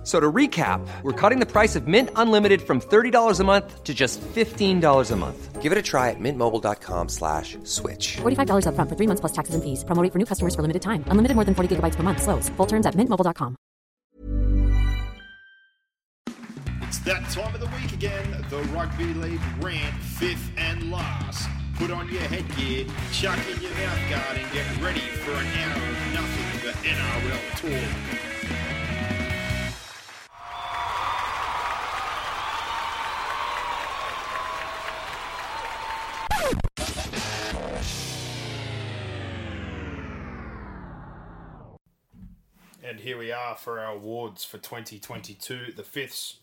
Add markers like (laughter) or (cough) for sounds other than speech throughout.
F- So to recap, we're cutting the price of Mint Unlimited from $30 a month to just $15 a month. Give it a try at mintmobile.com slash switch. $45 upfront for three months plus taxes and fees. Promo rate for new customers for limited time. Unlimited more than 40 gigabytes per month. Slows. Full terms at mintmobile.com. It's that time of the week again. The Rugby League rant, fifth and last. Put on your headgear, chuck in your mouth guard, and get ready for an hour of nothing but NRL talk. And here we are for our awards for 2022, the fifths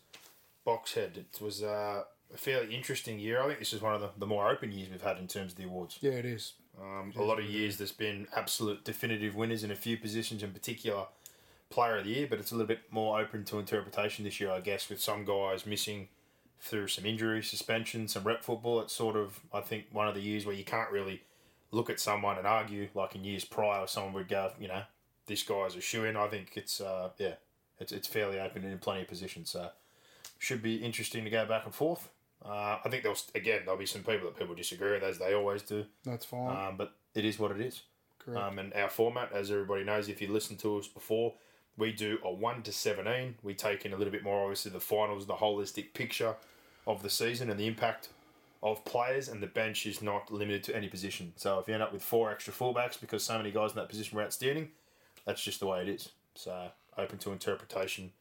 Boxhead. It was uh, a fairly interesting year. I think this is one of the, the more open years we've had in terms of the awards. Yeah, it is. Um, a lot of years there's been absolute definitive winners in a few positions, in particular player of the year, but it's a little bit more open to interpretation this year, I guess, with some guys missing through some injury, suspension, some rep football. It's sort of, I think, one of the years where you can't really look at someone and argue like in years prior, someone would go, you know, this guy's a shoe in. I think it's, uh, yeah, it's, it's fairly open and in plenty of positions. So should be interesting to go back and forth. Uh, I think there'll again there'll be some people that people disagree with as they always do. That's fine. Um, but it is what it is. Correct. Um, and our format, as everybody knows, if you listened to us before, we do a 1 to 17. We take in a little bit more, obviously, the finals, the holistic picture of the season and the impact of players, and the bench is not limited to any position. So if you end up with four extra fullbacks because so many guys in that position were outstanding, that's just the way it is. So open to interpretation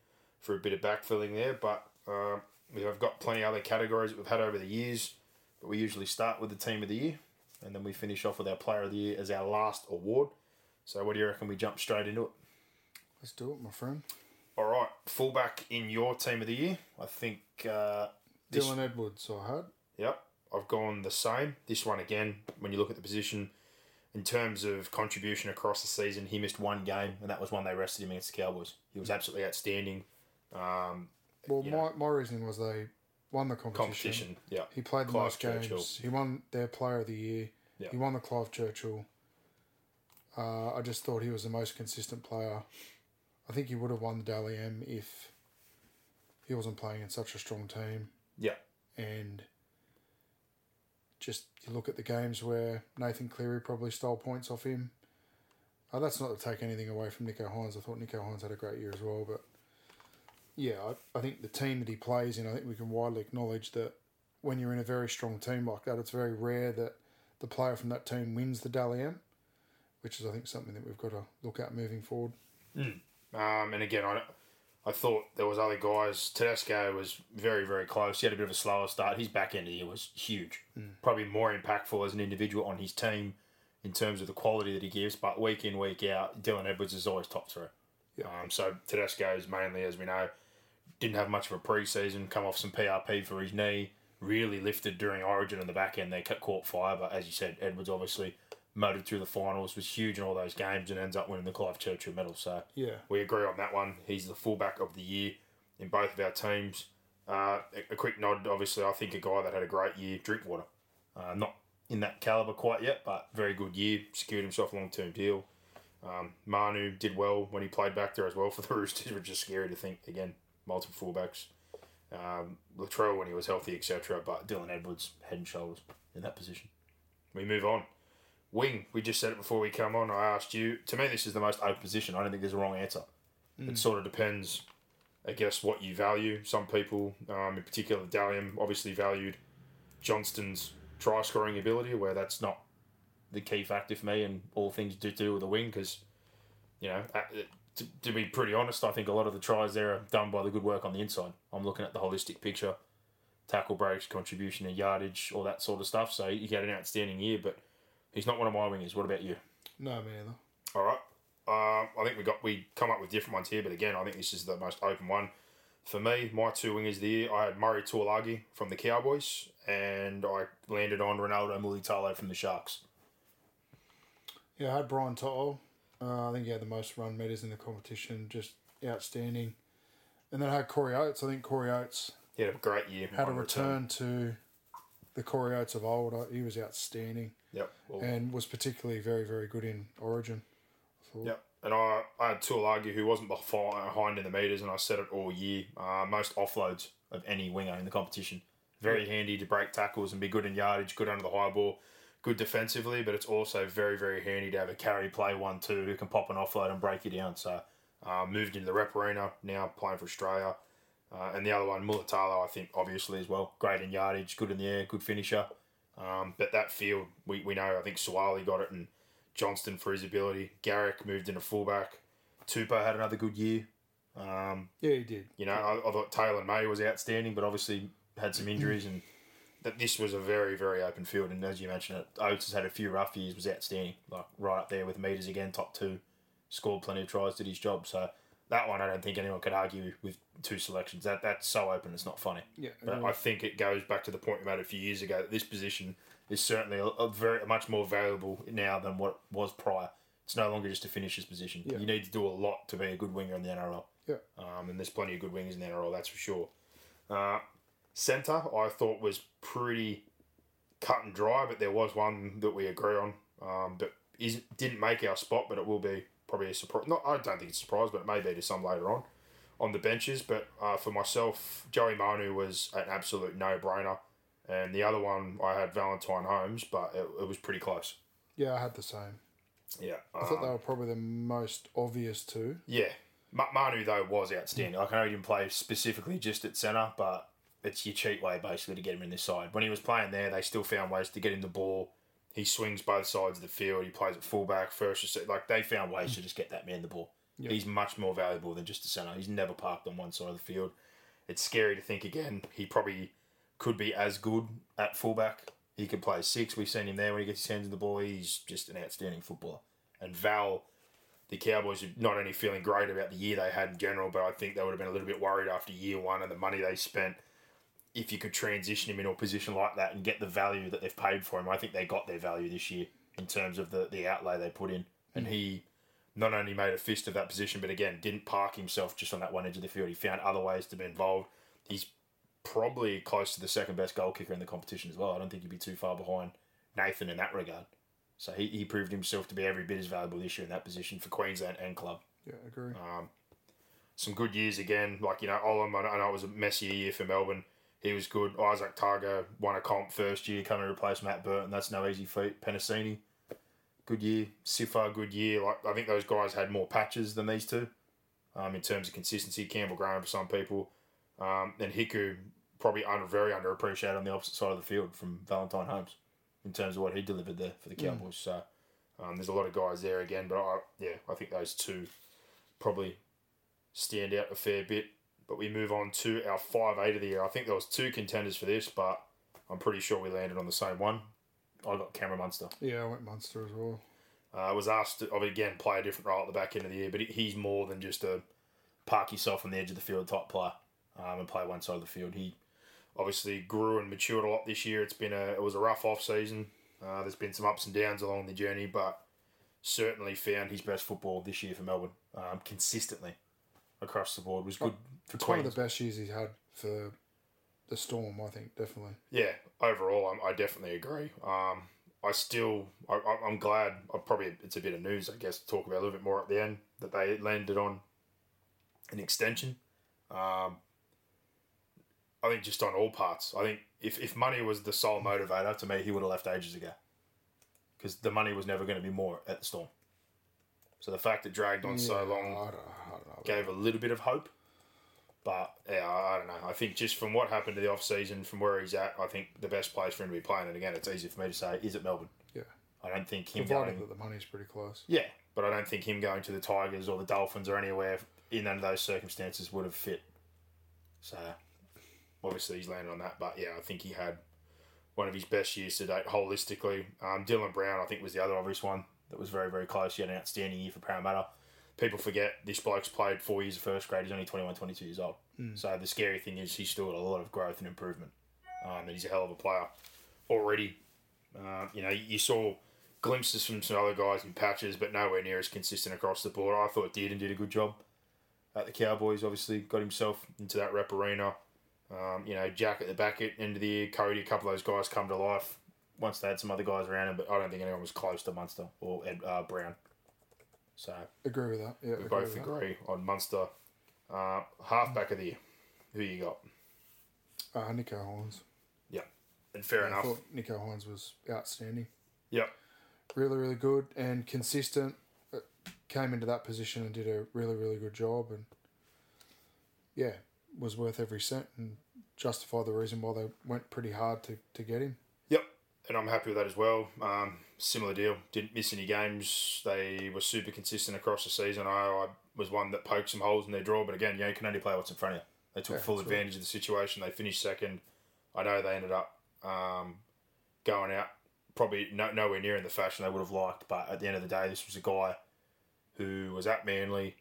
for a bit of backfilling there, but uh, we have got plenty of other categories that we've had over the years. But we usually start with the team of the year, and then we finish off with our player of the year as our last award. So what do you reckon we jump straight into it? Let's do it, my friend. All right, fullback in your team of the year. I think. Uh, Dylan Edwards, I had. Yep, I've gone the same. This one again, when you look at the position, in terms of contribution across the season, he missed one game, and that was one they rested him against the Cowboys. He was absolutely outstanding. Um, Well, my, know, my reasoning was they won the competition. competition. Yeah, He played the Clive most games. Churchill. He won their Player of the Year. Yeah. He won the Clive Churchill. Uh, I just thought he was the most consistent player. I think he would have won the Dally M if he wasn't playing in such a strong team. Yeah, And just you look at the games where Nathan Cleary probably stole points off him. Uh, that's not to take anything away from Nicho Hynes. I thought Nicho Hynes had a great year as well, but yeah, I, I think the team that he plays in, I think we can widely acknowledge that when you're in a very strong team like that, it's very rare that the player from that team wins the Dally M, which is I think something that we've got to look at moving forward. Um, and again, I, I thought there was other guys. Tedesco was very, very close. He had a bit of a slower start. His back end of the year was huge. Probably more impactful as an individual on his team in terms of the quality that he gives. But week in, week out, Dylan Edwards is always top three. Um, so Tedesco is mainly, as we know, didn't have much of a pre-season. Come off some PRP for his knee. Really lifted during Origin on the back end. They kept caught fire, but as you said, Edwards obviously motored through the finals, was huge in all those games, and ends up winning the Clive Churchill medal. So Yeah. we agree on that one. He's the fullback of the year in both of our teams. Uh, a, a quick nod, obviously, I think a guy that had a great year, Drinkwater. Uh, not in that caliber quite yet, but very good year. Secured himself a long term deal. Um, Manu did well when he played back there as well for the (laughs) Roosters, which is scary to think. Again, multiple fullbacks. Um, Latrell when he was healthy, etc. But Dylan Edwards, head and shoulders in that position. We move on. Wing, we just said it before we come on. I asked you. To me, this is the most open position. I don't think there's a wrong answer. It sort of depends, I guess, what you value. Some people, um, in particular, Dally M, obviously valued Johnston's try scoring ability, where that's not the key factor for me and all things to do with the wing because, you know, to, to be pretty honest, I think a lot of the tries there are done by the good work on the inside. I'm looking at the holistic picture, tackle breaks, contribution and yardage, all that sort of stuff. So he had an outstanding year, but he's not one of my wingers. What about you? No, me either. All right. Um, I think we got we come up with different ones here, but again, I think this is the most open one. For me, my two wingers of the year, I had Murray Taulagi from the Cowboys, and I landed on Ronaldo Mulitalo from the Sharks. Yeah, I had Brian Toto. Uh, I think he had the most run meters in the competition. Just outstanding. And then I had Corey Oates. I think Corey Oates He had a great year. had a on return to the Corey Oates of old. Uh, He was outstanding Yep. Well, and was particularly very, very good in Origin. Yep. And I, I had Taulagi who wasn't behind in the meters, and I said it all year. Uh, most offloads of any winger in the competition. Very handy to break tackles and be good in yardage, good under the high ball, good defensively, but it's also very, very handy to have a carry play one two who can pop an offload and break you down. So uh, moved into the rep arena, now playing for Australia. Uh, and the other one, Mulitalo, I think, obviously as well. Great in yardage, good in the air, good finisher. Um, but that field, we, we know, I think Suwali got it and Johnston for his ability. Garrick moved into fullback. Tupou had another good year. Um, Yeah, he did. you know, I, I thought Taylan May was outstanding, but obviously had some injuries and that this was a very, very open field. And as you mentioned, it, Oates has had a few rough years, was outstanding, like right up there with meters again, top two, scored plenty of tries, did his job. So that one, I don't think anyone could argue with two selections. That that's so open, it's not funny. Yeah, but. I think it goes back to the point we made a few years ago that this position is certainly a, a very much more valuable now than what was prior. It's no longer just a finisher's position. Yeah. You need to do a lot to be a good winger in the NRL. Yeah. Um, and there's plenty of good wingers in the NRL, that's for sure. Uh, centre, I thought was pretty cut and dry, but there was one that we agree on. Um, but isn't didn't make our spot, but it will be probably a surprise. Not, I don't think it's a surprise, but it may be to some later on on the benches. But uh, for myself, Joey Manu was an absolute no brainer, and the other one I had Valentine Holmes, but it, it was pretty close. Yeah, I had the same. Yeah, I thought um, they were probably the most obvious two. Yeah, Ma- Manu though was outstanding. Like, I know he didn't play specifically just at centre, but it's your cheat way basically to get him in this side. When he was playing there, they still found ways to get him the ball. He swings both sides of the field. He plays at fullback, first or second. Like they found ways to mm. just get that man the ball. He's much more valuable than just a centre. He's never parked on one side of the field. It's scary to think again. He probably could be as good at fullback. He could play six. We've seen him there when he gets his hands on the ball. He's just an outstanding footballer. And Val, the Cowboys are not only feeling great about the year they had in general, but I think they would have been a little bit worried after year one and the money they spent. If you could transition him into a position like that and get the value that they've paid for him, I think they got their value this year in terms of the, the outlay they put in. And mm. he not only made a fist of that position, but again, didn't park himself just on that one edge of the field. He found other ways to be involved. He's probably close to the second best goal kicker in the competition as well. I don't think he'd be too far behind Nathan in that regard. So he, he proved himself to be every bit as valuable this year in that position for Queensland and club. Yeah, I agree. Um, some good years again, like you know, Olam. I know- I know it was a messier year for Melbourne. He was good. Izack Tago won a comp first year, coming to replace Matt Burton. That's no easy feat. Penasini, good year. Sifa, good year. Like I think those guys had more patches than these two, um, in terms of consistency. Campbell Graham for some people, um, and Hiku probably under very underappreciated on the opposite side of the field from Valentine Holmes, in terms of what he delivered there for the Cowboys. So um, there's a lot of guys there again, but I, yeah, I think those two probably stand out a fair bit. But we move on to our five eight of the year. I think there was two contenders for this, but I'm pretty sure we landed on the same one. I got Cameron Munster. Yeah, I went Munster as well. I uh, was asked to, again, play a different role at the back end of the year, but he's more than just a park yourself on the edge of the field type player um, and play one side of the field. He obviously grew and matured a lot this year. It's been a it was a rough off season. Uh, there's been some ups and downs along the journey, but certainly found his best football this year for Melbourne um, consistently across the board. Was good for It's one of the best years he's had for the Storm, I think, definitely. Yeah, overall, I'm, I definitely agree. Um, I still, I, I- I'm glad. I probably it's a bit of news, I guess, to talk about a little bit more at the end that they landed on an extension. Um, I think just on all parts. I think if, if money was the sole motivator, to me, he would have left ages ago. Because the money was never going to be more at the Storm. So the fact it dragged on so Yeah, long I don't, I don't know. Gave a little bit of hope. But yeah, I don't know. I think just from what happened to the off season, from where he's at, I think the best place for him to be playing. And again, it's easy for me to say is it Melbourne. Yeah. I don't think him Provided going. that the money's pretty close. Yeah, but I don't think him going to the Tigers or the Dolphins or anywhere in of those circumstances would have fit. So obviously he's landed on that. But yeah, I think he had one of his best years to date holistically. Um, Dylan Brown, I think, was the other obvious one that was very, very close. He had an outstanding year for Parramatta. People forget this bloke's played four years of first grade. He's only 21, 22 years old. So the scary thing is he's still got a lot of growth and improvement. Um, and he's a hell of a player already. Uh, you know, you saw glimpses from some other guys in patches, but nowhere near as consistent across the board. I thought Dearden did a good job. at the Cowboys. Obviously, got himself into that rep arena. Um, you know, Jack at the back at end of the year, Cody, a couple of those guys come to life once they had some other guys around him, but I don't think anyone was close to Munster or Ed, uh, Brown. So Agree with that. Yeah, we both agree on Munster. Uh, halfback of the year, who you got? Uh, Nicho Hynes. Yeah, and fair I enough. thought Nicho Hynes was outstanding. Yep. Really, really good and consistent. Uh, Came into that position and did a really, really good job, and yeah, was worth every cent and justified the reason why they went pretty hard to, to get him. Yep, and I'm happy with that as well. Um, similar deal. Didn't miss any games. They were super consistent across the season. I, I was one that poked some holes in their draw, but again, you, know, you can only play what's in front of you. They took Yeah, full that's right. advantage of the situation. They finished second. I know they ended up um, going out probably no, nowhere near in the fashion they would have liked, but at the end of the day, this was a guy who was at Manly,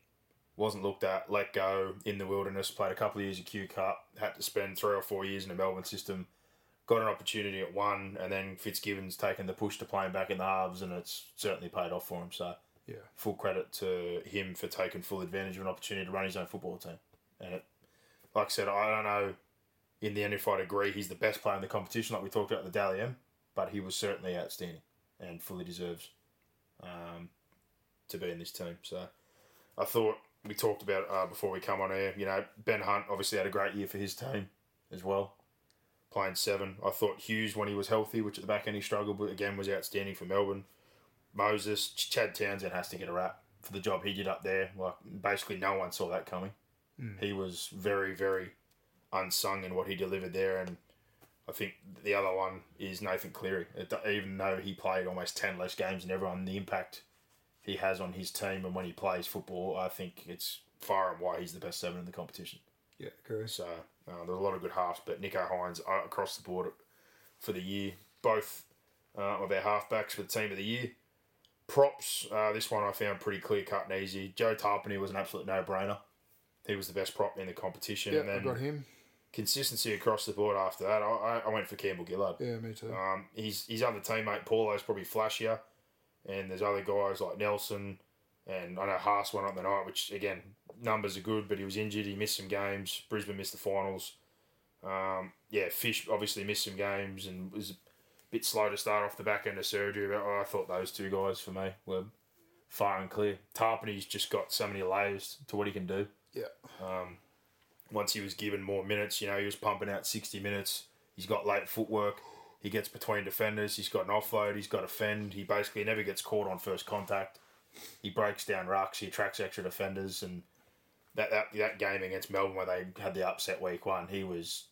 wasn't looked at, let go in the wilderness, played a couple of years of Q Cup, had to spend three or four years in the Melbourne system, got an opportunity at one, and then Fitzgibbon's taken the push to playing back in the halves, and it's certainly paid off for him. So Yeah. full credit to him for taking full advantage of an opportunity to run his own football team. And it, like I said, I don't know in the end if I'd agree he's the best player in the competition, like we talked about the Dally M, but he was certainly outstanding and fully deserves um, to be in this team. So I thought we talked about uh, before we come on air. You know, Ben Hunt obviously had a great year for his team as well, playing seven. I thought Hughes when he was healthy, which at the back end he struggled, but again was outstanding for Melbourne. Moses, Chad Townsend has to get a rap for the job he did up there. Like basically no one saw that coming. Hmm. He was very, very unsung in what he delivered there, and I think the other one is Nathan Cleary. Even though he played almost ten less games than everyone, the impact he has on his team and when he plays football, I think it's far and wide he's the best seven in the competition. Yeah, agree. So uh, there's a lot of good halves, but Nicho Hynes uh, across the board for the year. Both uh, of our halfbacks for the team of the year. Props, uh, this one I found pretty clear cut and easy. Joe Tapine was an absolute no brainer. He was the best prop in the competition. Yeah, and I then got him. consistency across the board after that. I, I- I went for Campbell Gillard. Yeah, me too. Um, his his other teammate Paulo's probably flashier, and there's other guys like Nelson, and I know Haas went on the night, which again numbers are good, but he was injured. He missed some games. Brisbane missed the finals. Um, yeah, Fish obviously missed some games and was a bit slow to start off the back end of surgery. But I thought those two guys for me were far and clear. Tapine's just got so many layers to what he can do yeah. once he was given more minutes, you know, he was pumping out 60 minutes. He's got late footwork. He gets between defenders. He's got an offload. He's got a fend. He basically never gets caught on first contact. He breaks down rucks. He attracts extra defenders. And that, that, that game against Melbourne where they had the upset week one, he was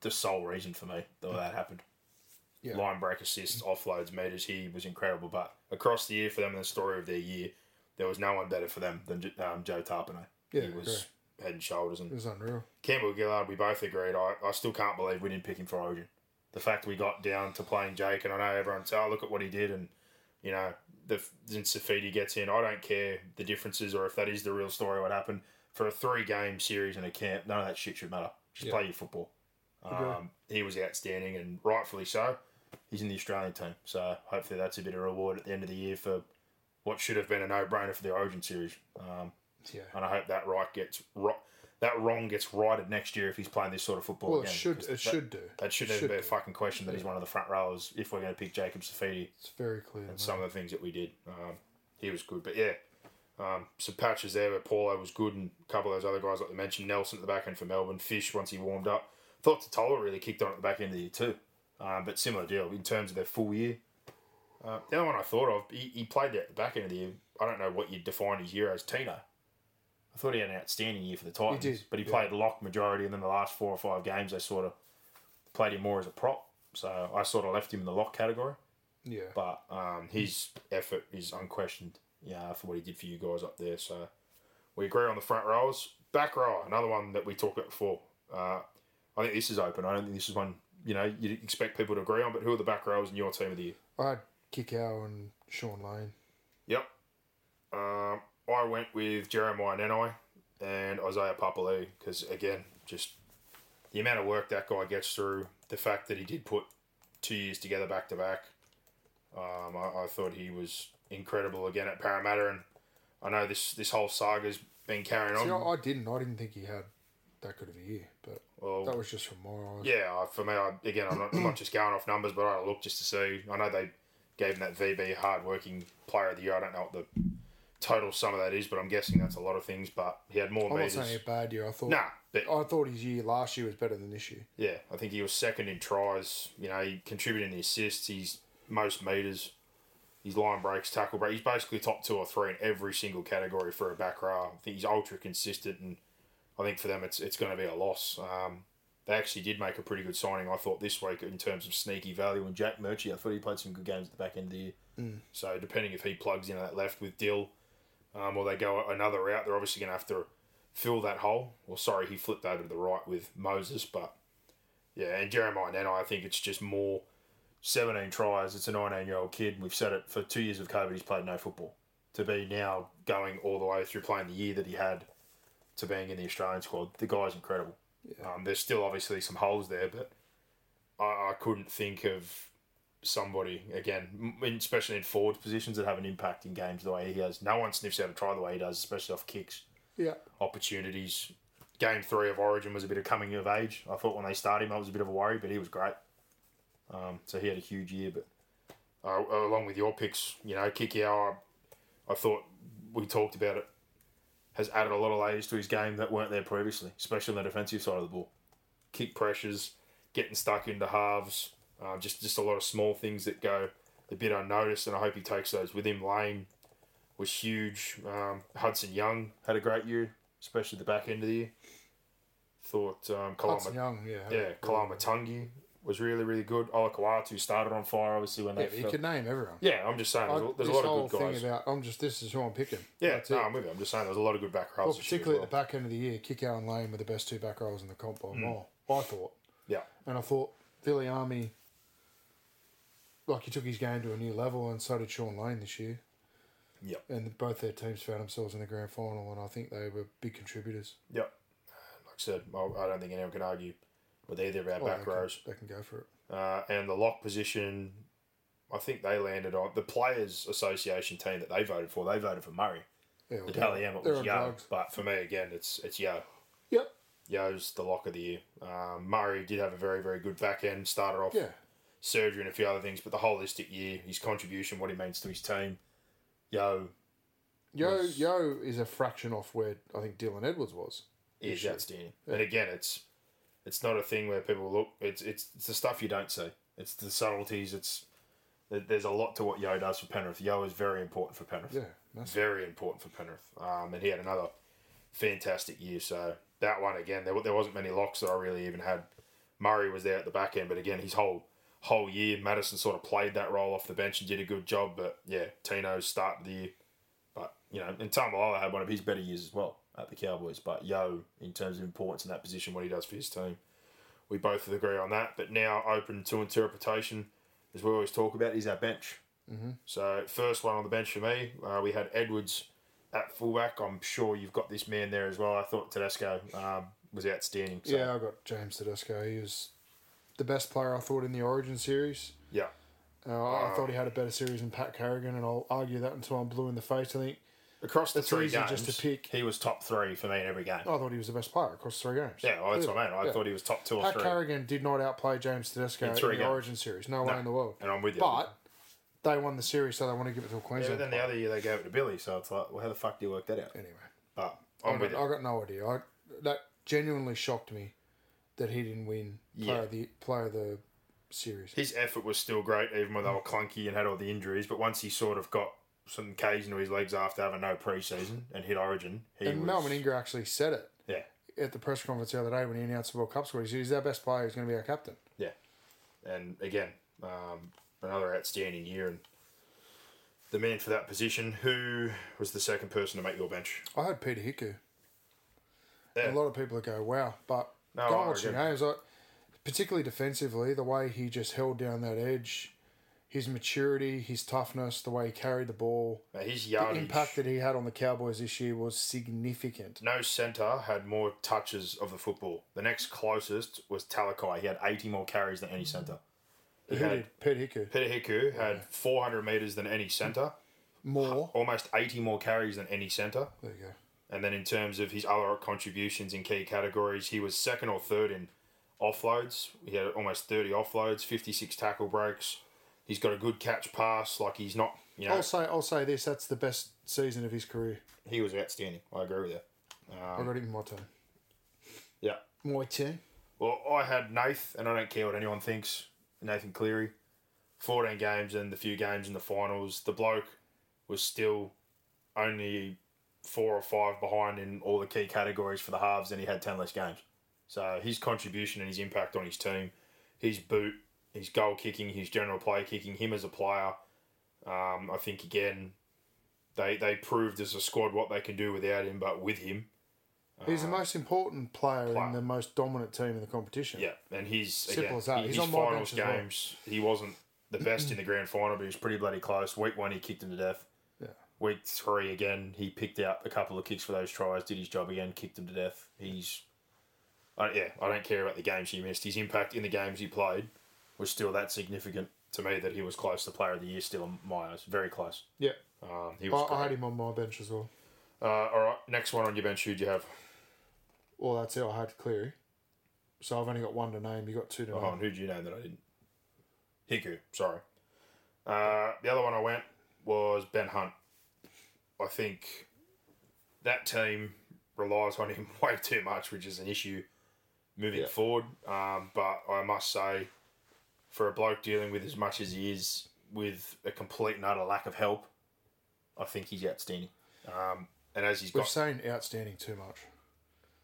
the sole reason for me that that happened. Yeah. Line break assists, offloads, meters. He was incredible. But across the year for them and the story of their year, there was no one better for them than um, Joe Tapine. Yeah, he was head and shoulders. And It was unreal. Campbell Gillard, we both agreed. I, I still can't believe we didn't pick him for Origin. The fact we got down to playing Jake, and I know everyone said, oh, look at what he did, and, you know, the then Saifiti gets in. I don't care the differences or if that is the real story, what happened. For a three game series in a camp, none of that shit should matter. Just Yeah. play your football. Um, he was outstanding, and rightfully so. He's in the Australian team, so hopefully that's a bit of reward at the end of the year for what should have been a no brainer for the Origin series. Um, Yeah. and I hope that right gets ro- that wrong gets righted next year if he's playing this sort of football Well, it again. should. 'cause It that, should do. That should It never be a fucking question that he's one of the front rowers if we're going to pick Jacob Saifiti It's very clear. and mate. some of the things that we did. Um, he was good, but yeah, um, some patches there where Paulo was good and a couple of those other guys like they mentioned Nelson at the back end for Melbourne, Fish once he warmed up. Thought Tatola really kicked on at the back end of the year too, um, but similar deal in terms of their full year. Uh, the other one I thought of, he, he played there at the back end of the year. I don't know what you'd define his year as, Tino. I thought he had an outstanding year for the Titans, did, but he yeah. played lock majority, and then the last four or five games they sort of played him more as a prop. So I sort of left him in the lock category Yeah. but um, his effort is unquestioned. Yeah, for what he did for you guys up there. So we agree on the front rows. Back row, another one that we talked about before. Uh, I think this is open. I don't think this is one you know you'd expect people to agree on. But who are the back rows in your team of the year? I had Kikau and Shaun Lane. Yep. Um, I went with Jeremiah Nanai and Isaiah Papali'i because again, just the amount of work that guy gets through, the fact that he did put two years together back to back. Um, I, I thought he was incredible again at Parramatta, and I know this this whole saga's been carrying See, on. I didn't. I didn't think he had that good of a year, but Well, that was just from my eyes. Yeah, I- for me, I, again, I'm not, I'm not just going off numbers, but I look just to see. I know they gave him that VB hard-working player of the year. I don't know what the total sum of that is, but I'm guessing that's a lot of things. But he had more I'm not saying a bad year. I thought. Nah, but I thought his year last year was better than this year. yeah, I think he was second in tries. You know, he contributed in the assists. He's most meters. His line breaks, tackle break. He's basically top two or three in every single category for a back row. I think he's ultra consistent, and I think for them it's it's going to be a loss. Um, they actually did make a pretty good signing, I thought, this week in terms of sneaky value. And Jack Murchie, I thought he played some good games at the back end of the year. So depending if he plugs into that left with Dill, um, or they go another route, they're obviously going to have to fill that hole. Well, sorry, he flipped over to the right with Moses, but yeah, and Jeremiah Nana, I think it's just more 17 tries. It's a 19 year old kid. We've said it for two years of COVID, he's played no football. To be now going all the way through playing the year that he had to being in the Australian squad, the guy's incredible. Um, there's still obviously some holes there, but I, I couldn't think of somebody, again, especially in forward positions that have an impact in games the way he has. No one sniffs out a try the way he does, especially off kicks Yeah. opportunities. Game three of Origin was a bit of coming of age. I thought when they started him, I was a bit of a worry, but he was great. Um, so he had a huge year. But uh, along with your picks, you know, Kikau, I, I thought we talked about it, has added a lot of layers to his game that weren't there previously, especially on the defensive side of the ball. Kick pressures, getting stuck into halves, uh, just just a lot of small things that go a bit unnoticed, and I hope he takes those with him. Lane was huge. Um, Hudson Young had a great year, especially the back end of the year. Thought um, Hudson Kalama, Young, yeah. yeah, Koloamatangi was really really good. Olakau'atu started on fire, obviously when Yeah, they. you could name everyone. yeah, I'm just saying, there's, a- I- there's a lot of good guys. thing about I'm just this is who I'm picking. yeah, That's no, it. I'm with you. I'm just saying, there's a lot of good back rows. Well, this year as particularly well. at the back end of the year, Kikau and Lane were the best two back rows in the comp by Mm. mile. I thought, Yeah, and I thought Billy Army, like he took his game to a new level, and so did Shaun Lane this year. yeah, And both their teams found themselves in the grand final, and I think they were big contributors. yeah. Like I said, I don't think anyone can argue with either of our Well, back they, rows. can, they can go for it. Uh, and the lock position, I think they landed on the Players Association team that they voted for. They voted for Murray. Yeah, The well, Dally they're- it was Yeo. But for me, again, it's it's Yeo. Yep. Yeo's the lock of the year. Um, Murray did have a very, very good back end. Started off Yeah. surgery and a few other things, but the holistic year, his contribution, what he means to his team, Yeo Yeo was- Yeo is a fraction off where I think Dylan Edwards was. is outstanding. And again, it's it's not a thing where people look. It's it's it's the stuff you don't see. It's the subtleties. It's there's a lot to what Yeo does for Penrith. Yeo is very important for Penrith. Yeah, very important for Penrith. Um, and he had another fantastic year. So that one again, there, there wasn't many locks that I really even had. Murray was there at the back end, but again, his whole whole year, Matterson sort of played that role off the bench and did a good job. But yeah, Tino's started the year. But you know, and Taumalolo had one of his better years as well at the Cowboys. But Yeo, in terms of importance in that position, what he does for his team, we both agree on that. But now open to interpretation, as we always talk about, is our bench. Mm-hmm. So first one on the bench for me, uh, we had Edwards at fullback. I'm sure you've got this man there as well. I thought Tedesco um, was outstanding. So, Yeah, I got James Tedesco. He was the best player I thought in the Origin series. yeah, Uh, I thought he had a better series than Pat Carrigan, and I'll argue that until I'm blue in the face. I think across the It's three games, just to pick- he was top three for me in every game. Oh, I thought he was the best player across three games. yeah, well, that's what I mean. I Yeah. thought he was top two or Pat three. Carrigan did not outplay James Tedesco In in, the games. Origin series. No, way in the world. And I'm with you. But they won the series, so they want to give it to a yeah, but then the other year they gave it to Billy, so it's like, well, how the fuck do you work that out? anyway, But I I'm with got, you. I got no idea. I, that genuinely shocked me that he didn't win player Yeah. of the player of the series. his effort was still great, even when they were clunky and had all the injuries. But once he sort of got some K's into his legs after having no preseason and hit Origin, he and was Mal Meninga actually said it yeah, at the press conference the other day when he announced the World Cup squad. He said he's our best player. He's going to be our captain. yeah. And again, um, another outstanding year and the man for that position. Who was the second person to make your bench? I had Peter Hiku. Yeah. A lot of people go, wow. But No, go I and watch the games. Like, particularly defensively, the way he just held down that edge, his maturity, his toughness, the way he carried the ball, his the impact that he had on the Cowboys this year was significant. no centre had more touches of the football. The next closest was Talakai. He had 80 more carries than any centre. He Who had did? Peter Hiku. Peter Hiku had 400 metres than any centre. More. Almost 80 more carries than any centre. There you go. And then in terms of his other contributions in key categories, he was second or third in offloads. He had almost 30 offloads, 56 tackle breaks. He's got a good catch pass. Like he's not, you know, I'll say I'll say this. That's the best season of his career. he was outstanding. I agree with you. I got um, him in my team. Yeah. My team. Well, I had Nath, and I don't care what anyone thinks. Nathan Cleary, 14 games and the few games in the finals. The bloke was still only four or five behind in all the key categories for the halves, and he had 10 less games. So his contribution and his impact on his team, his boot, his goal kicking, his general play kicking, him as a player, um, I think again, they they proved as a squad what they can do without him, but with him, He's the most important player, player. in the most dominant team in the competition. Yeah, and his Simple again, as that. his He's on finals as well. games, he wasn't the best in the (clears throat) grand final, but he was pretty bloody close. Week one, he kicked him to death. Yeah. Week three, again, he picked out a couple of kicks for those tries, did his job again, kicked him to death. He's, I yeah, I don't care about the games he missed. His impact in the games he played was still that significant to me that he was close to Player of the Year still in my eyes, very close. Yeah. Um, he I, was. I had him on my bench as well. Uh, all right, next one on your bench. Who'd you have? Well, that's it. I had Cleary. So I've only got one to name. You got two to Oh, name. and who'd you name that I didn't? Hiku, sorry. Uh, the other one I went was Ben Hunt. I think that team relies on him (laughs) way too much, which is an issue moving Yeah. forward. Um, but I must say, for a bloke dealing with as much as he is, with a complete and utter lack of help, I think he's outstanding. Um, and as he's We're got saying outstanding too much.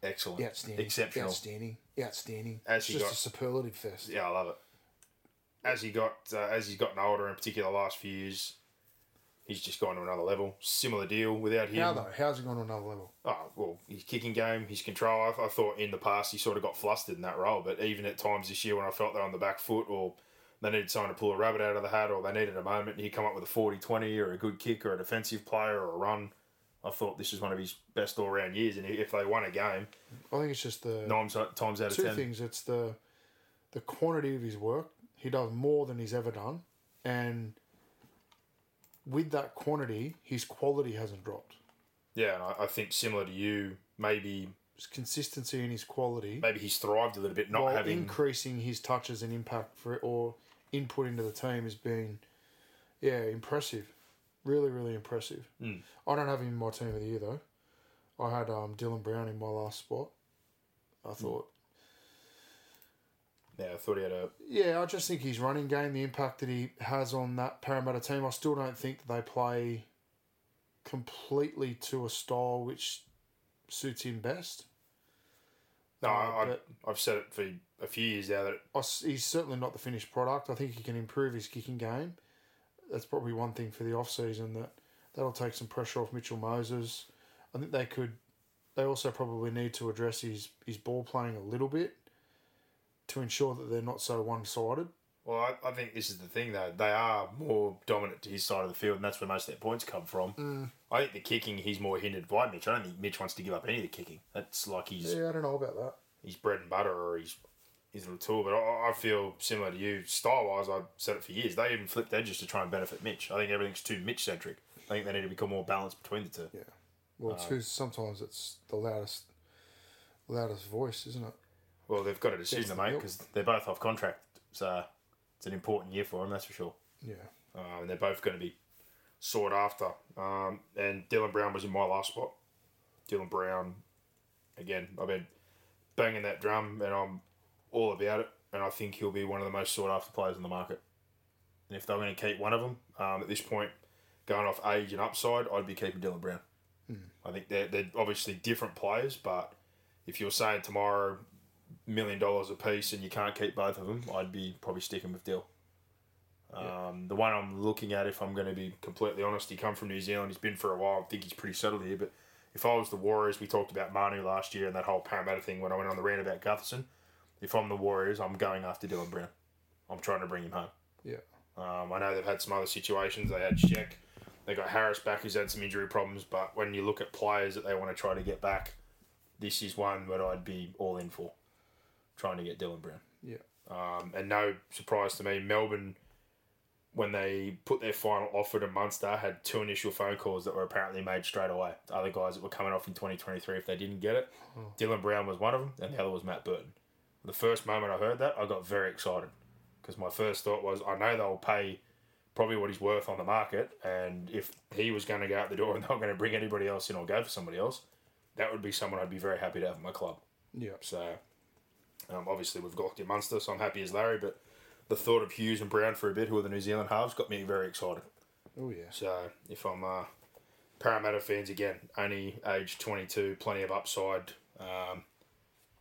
excellent, Outstanding. exceptional, Outstanding. Outstanding. As it's he just got- a superlative fest. Yeah, I love it. As he got uh, as he's gotten older, in particular the last few years, he's just gone to another level. Similar deal without him. How though? How's he gone to another level? Oh well, his kicking game, his control. I, I thought in the past he sort of got flustered in that role, but even at times this year when I felt they're on the back foot or they needed someone to pull a rabbit out of the hat or they needed a moment, and he'd come up with a 40-20 or a good kick or a defensive player or a run. I thought this was one of his best all round years, and if they won a game, I think it's just the nine times out of two ten, things. It's the the quantity of his work. He does more than he's ever done, and with that quantity, his quality hasn't dropped. yeah, and I, I think similar to you, maybe His consistency in his quality, maybe he's thrived a little bit not while having increasing his touches and impact for or input into the team has been, yeah, impressive. Really, really impressive. Hmm. I don't have him in my team of the year though. I had um, Dylan Brown in my last spot. I thought, Yeah, I thought he had a. yeah, I just think his running game, the impact that he has on that Parramatta team, I still don't think that they play completely to a style which suits him best. No, Uh, I, I've said it for a few years now that I he's certainly not the finished product. I think he can improve his kicking game. That's probably one thing for the off season that that'll take some pressure off Mitchell Moses. I think they could. They also probably need to address his his ball playing a little bit to ensure that they're not so one sided. Well, I, I think this is the thing though. They are more dominant to his side of the field, and that's where most of their points come from. Mm. I think the kicking he's more hindered by Mitch. I don't think Mitch wants to give up any of the kicking. That's like his Yeah, I don't know about that. his bread and butter or his his little tool. But I, I feel similar to you, style wise. I've said it for years. They even flipped edges to try and benefit Mitch. I think everything's too Mitch centric. I think they need to become more balanced between the two. Yeah. Well, Uh, it's who's sometimes it's the loudest, loudest voice, isn't it? Well, they've got a decision to milk. because they're both off contract, so it's an important year for them. That's for sure. Yeah. um, and they're both going to be sought after. Um, and Dylan Brown was in my last spot. Dylan Brown, again, I've been banging that drum, and I'm all about it. And I think he'll be one of the most sought after players in the market. And if they're going to keep one of them um, at this point, going off age and upside, I'd be keeping Dylan Brown. I think they're, they're obviously different players, but if you're saying tomorrow million dollars a piece and you can't keep both of them, I'd be probably sticking with Dill. Um, the one I'm looking at, if I'm going to be completely honest, he come from New Zealand. He's been for a while. I think he's pretty settled here. But if I was the Warriors, we talked about Manu last year and that whole Parramatta thing when I went on the rant about Gutherson. If I'm the Warriors, I'm going after Dylan Brown. I'm trying to bring him home. Yeah. Um, I know they've had some other situations. They had Sheck. They got Harris back, who's had some injury problems. But when you look at players that they want to try to get back, this is one that I'd be all in for. Trying to get Dylan Brown. Yeah. Um, and no surprise to me, Melbourne when they put their final offer to Munster, had two initial phone calls that were apparently made straight away. to Other guys that were coming off in 2023 if they didn't get it. Dylan Brown was one of them, and the other was Matt Burton. The first moment I heard that, I got very excited because my first thought was, I know they'll pay probably what he's worth on the market, and if he was going to go out the door and they're (laughs) not going to bring anybody else in or go for somebody else, that would be someone I'd be very happy to have in my club. Yeah. So, um, obviously, we've got in Munster, so I'm happy as Larry, but the thought of Hughes and Brown for a bit, who are the New Zealand halves, got me very excited. Oh yeah. So, if I'm uh, Parramatta fans again, only age 22, plenty of upside, um,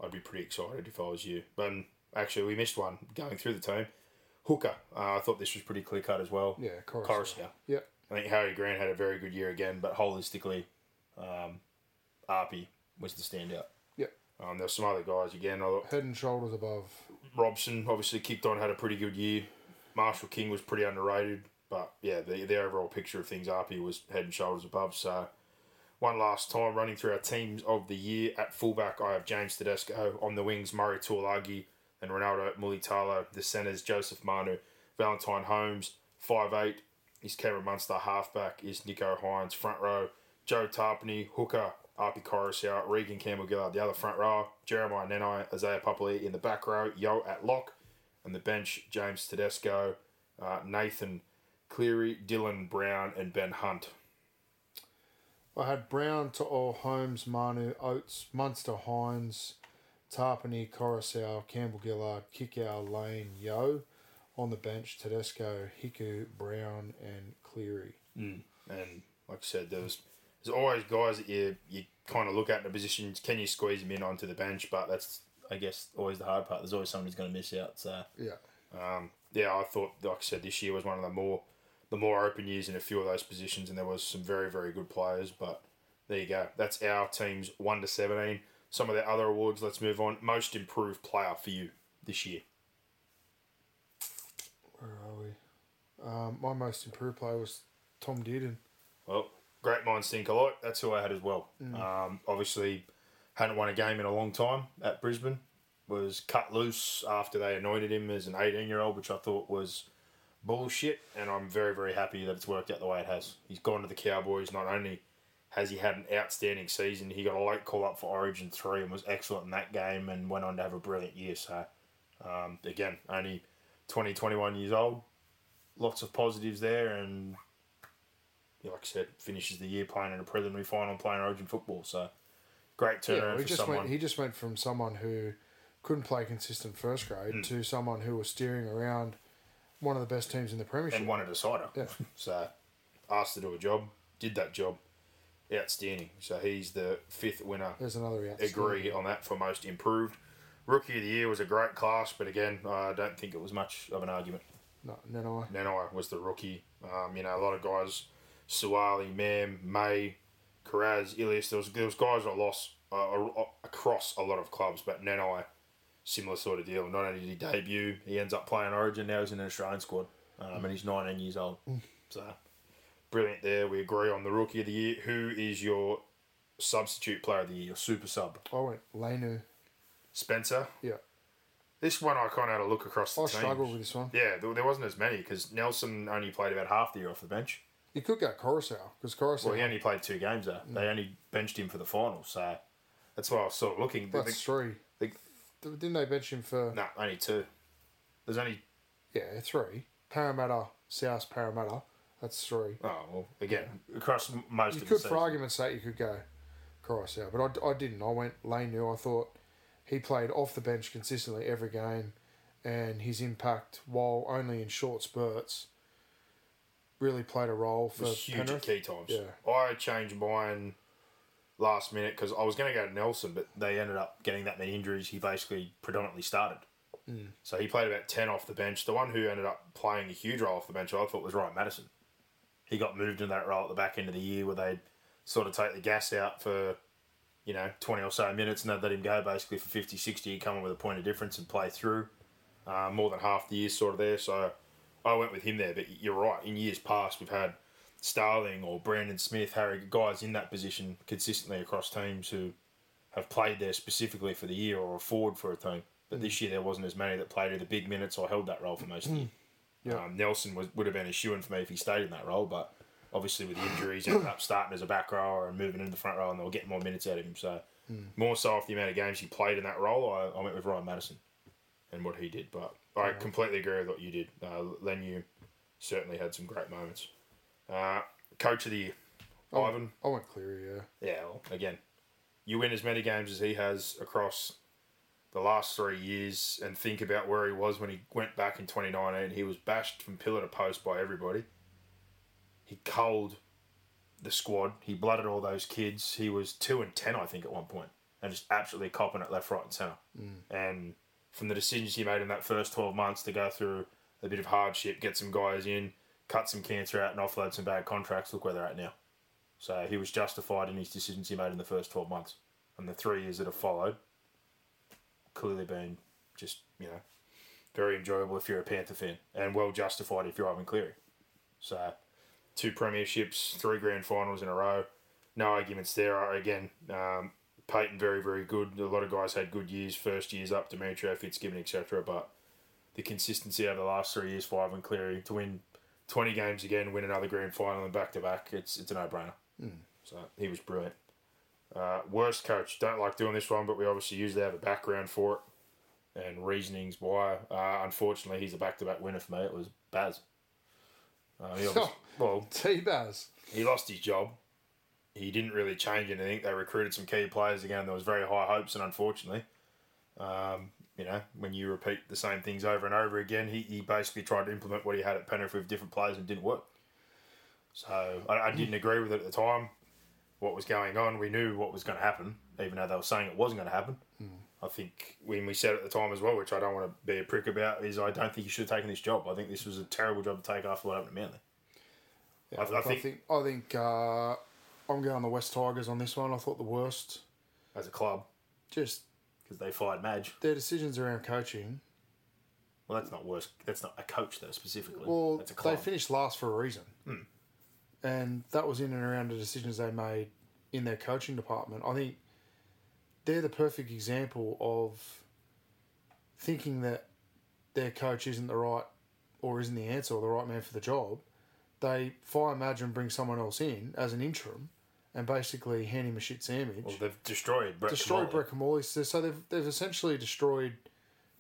I'd be pretty excited if I was you. But actually, we missed one going through the team. Hooker, uh, I thought this was pretty clear cut as well. Yeah. Koroisau. Yeah. I think Harry Grant had a very good year again, but holistically, um, Api was the standout. Um, there were some other guys again. I thought Head and shoulders above. Robson obviously kicked on, had a pretty good year. Marshall King was pretty underrated, but yeah, the, the overall picture of things, Api was head and shoulders above. So, one last time running through our teams of the year at fullback, I have James Tedesco on the wings, Murray Taulagi and Ronaldo Mulitalo. The centres, Joseph Manu, Valentine Holmes, five eight is Cameron Munster. Halfback is Nicho Hynes. Front row, Joe Tapine, hooker, Api Koroisau, Reagan Campbell Gillard, the other front row, Jeremiah Nanai, Isaiah Papali'i in the back row, Yeo at lock, and the bench, James Tedesco, uh, Nathan Cleary, Dylan Brown, and Ben Hunt. I had Brown to all Holmes, Manu, Oates, Munster, Hynes, Tapine, Koroisau, Campbell Gillard, Kikau, Lane, Yeo. On the bench, Tedesco, Hiku, Brown, and Cleary. And like I said, there was there's always guys that you you kind of look at in the positions. Can you squeeze them in onto the bench? But that's I guess always the hard part. There's always someone who's going to miss out. So Yeah. um, yeah, I thought like I said, this year was one of the more the more open years in a few of those positions, and there was some very very good players. But there you go. That's our teams one to seventeen. Some of the other awards. Let's move on. Most improved player for you this year. Where are we? Um, my most improved player was Tom Dearden. Well, great minds think alike. That's who I had as well. Um, obviously, hadn't won a game in a long time at Brisbane. Was cut loose after they anointed him as an 18 year old, which I thought was bullshit. And I'm very, very happy that it's worked out the way it has. He's gone to the Cowboys. Not only has he had an outstanding season, he got a late call up for Origin 3 and was excellent in that game and went on to have a brilliant year. So, um, again, only 20, 21 years old. Lots of positives there. And yeah, like I said, finishes the year playing in a preliminary final, playing Origin football. So great turnaround Yeah, he for just someone. went. He just went from someone who couldn't play consistent first grade Hmm. to someone who was steering around one of the best teams in the premiership. and won a decider. Yeah. (laughs) So asked to do a job, did that job, outstanding. So he's the fifth winner. There's another. Agree on that for most improved. Rookie of the year was a great class, but again, I don't think it was much of an argument. No, no, no. Nanai was the rookie. Um, you know, a lot of guys, Suwali, Mam, May, Karaz, Ilias. There was there was guys that lost uh, across a lot of clubs, but Nanai, similar sort of deal. Not only did he debut, he ends up playing Origin. Now he's in an Australian squad, um, and he's 19 years old. So brilliant there. We agree on the rookie of the year. Who is your substitute player of the year? Your super sub? I went Leniu. Spencer. Yeah, This one I kind of had a look across the I struggled with this one. Yeah, there, there wasn't as many because Nelson only played about half the year off the bench. You could go Koroisau because Koroisau. Well, he only played two games though. They only benched him for the finals, so that's why I was sort of looking. The- that's three. the- Didn't they bench him for? no, only two. There's only Yeah, three. Parramatta, South Parramatta. That's three. oh well again across most You of could, the for argument's sake, you could go Koroisau, but I, I didn't. I went Leniu. I thought he played off the bench consistently every game, and his impact, while only in short spurts, really played a role for was huge Penrith. at key times. Yeah. I changed mine last minute because I was going to go to Nelson, but they ended up getting that many injuries. He basically predominantly started. Hmm. So he played about 10 off the bench. The one who ended up playing a huge role off the bench, I thought, was Ryan Matterson. He got moved in that role at the back end of the year where they'd sort of take the gas out for, you know, 20 or so minutes and they'd let him go basically for 50, 60. He'd come in with a point of difference and play through. Uh, more than half the year sort of there. So I went with him there. But you're right. In years past, we've had Starling or Brandon Smith, Harry, guys in that position consistently across teams who have played there specifically for the year or a forward for a team. But this mm. year there wasn't as many that played either big minutes or held that role for most of the year. Mm. Yeah. Um, Nelson was, would have been a shoe in for me if he stayed in that role, but obviously with the injuries, he ended up starting as a back rower and moving into the front row, and they were getting more minutes out of him. So mm. more so off the amount of games he played in that role, I, I went with Ryan Matterson and what he did. But I completely agree with what you did. Uh, Leniu certainly had some great moments. Uh, coach of the year, Ivan. I went Cleary, yeah. Yeah, well, again, you win as many games as he has across the last three years and think about where he was when he went back in 2019. He was bashed from pillar to post by everybody. He culled the squad. He blooded all those kids. He was 2 and 10, I think, at one point, and just absolutely copping it left, right, and centre. And from the decisions he made in that first 12 months to go through a bit of hardship, get some guys in, cut some cancer out, and offload some bad contracts, look where they're at now. So he was justified in his decisions he made in the first 12 months. And the three years that have followed, clearly been just, you know, very enjoyable if you're a Panther fan and well justified if you're Ivan Cleary. So, two premierships, three grand finals in a row. No arguments there. Again, um, Payten very, very good. A lot of guys had good years, first years up, Demetriou, Fitzgibbon, etc. But the consistency over the last three years for Ivan Cleary to win 20 games again, win another grand final and back to back, it's it's a no brainer. So he was brilliant. Uh, worst coach, don't like doing this one, but we obviously usually have a background for it and reasonings why. Uh, unfortunately, he's a back to back winner for me. It was Baz. Uh, (laughs) well, T-Baz. he lost his job. He didn't really change anything. They recruited some key players again. There was very high hopes, and unfortunately, um, you know, when you repeat the same things over and over again, he, he basically tried to implement what he had at Penrith with different players and didn't work. So I, I didn't agree with it at the time. What was going on, we knew what was going to happen, even though they were saying it wasn't going to happen. I think when we said at the time as well, which I don't want to be a prick about, is I don't think you should have taken this job. I think this was a terrible job to take after what happened to Manly. Yeah, I- I look, I, think- think I think uh, I'm going the West Tigers on this one. I thought the worst. As a club, Just because they fired Madge. their decisions around coaching. Well, that's not worse. That's not a coach though specifically. Well, that's a they finished last for a reason, hmm. and that was in and around the decisions they made in their coaching department. I think they're the perfect example of thinking that their coach isn't the right or isn't the answer or the right man for the job. They fire Madge and bring someone else in as an interim, and basically hand him a shit sandwich. Well, they've destroyed Brett destroyed. Brett Kimmorley. So they've, they've essentially destroyed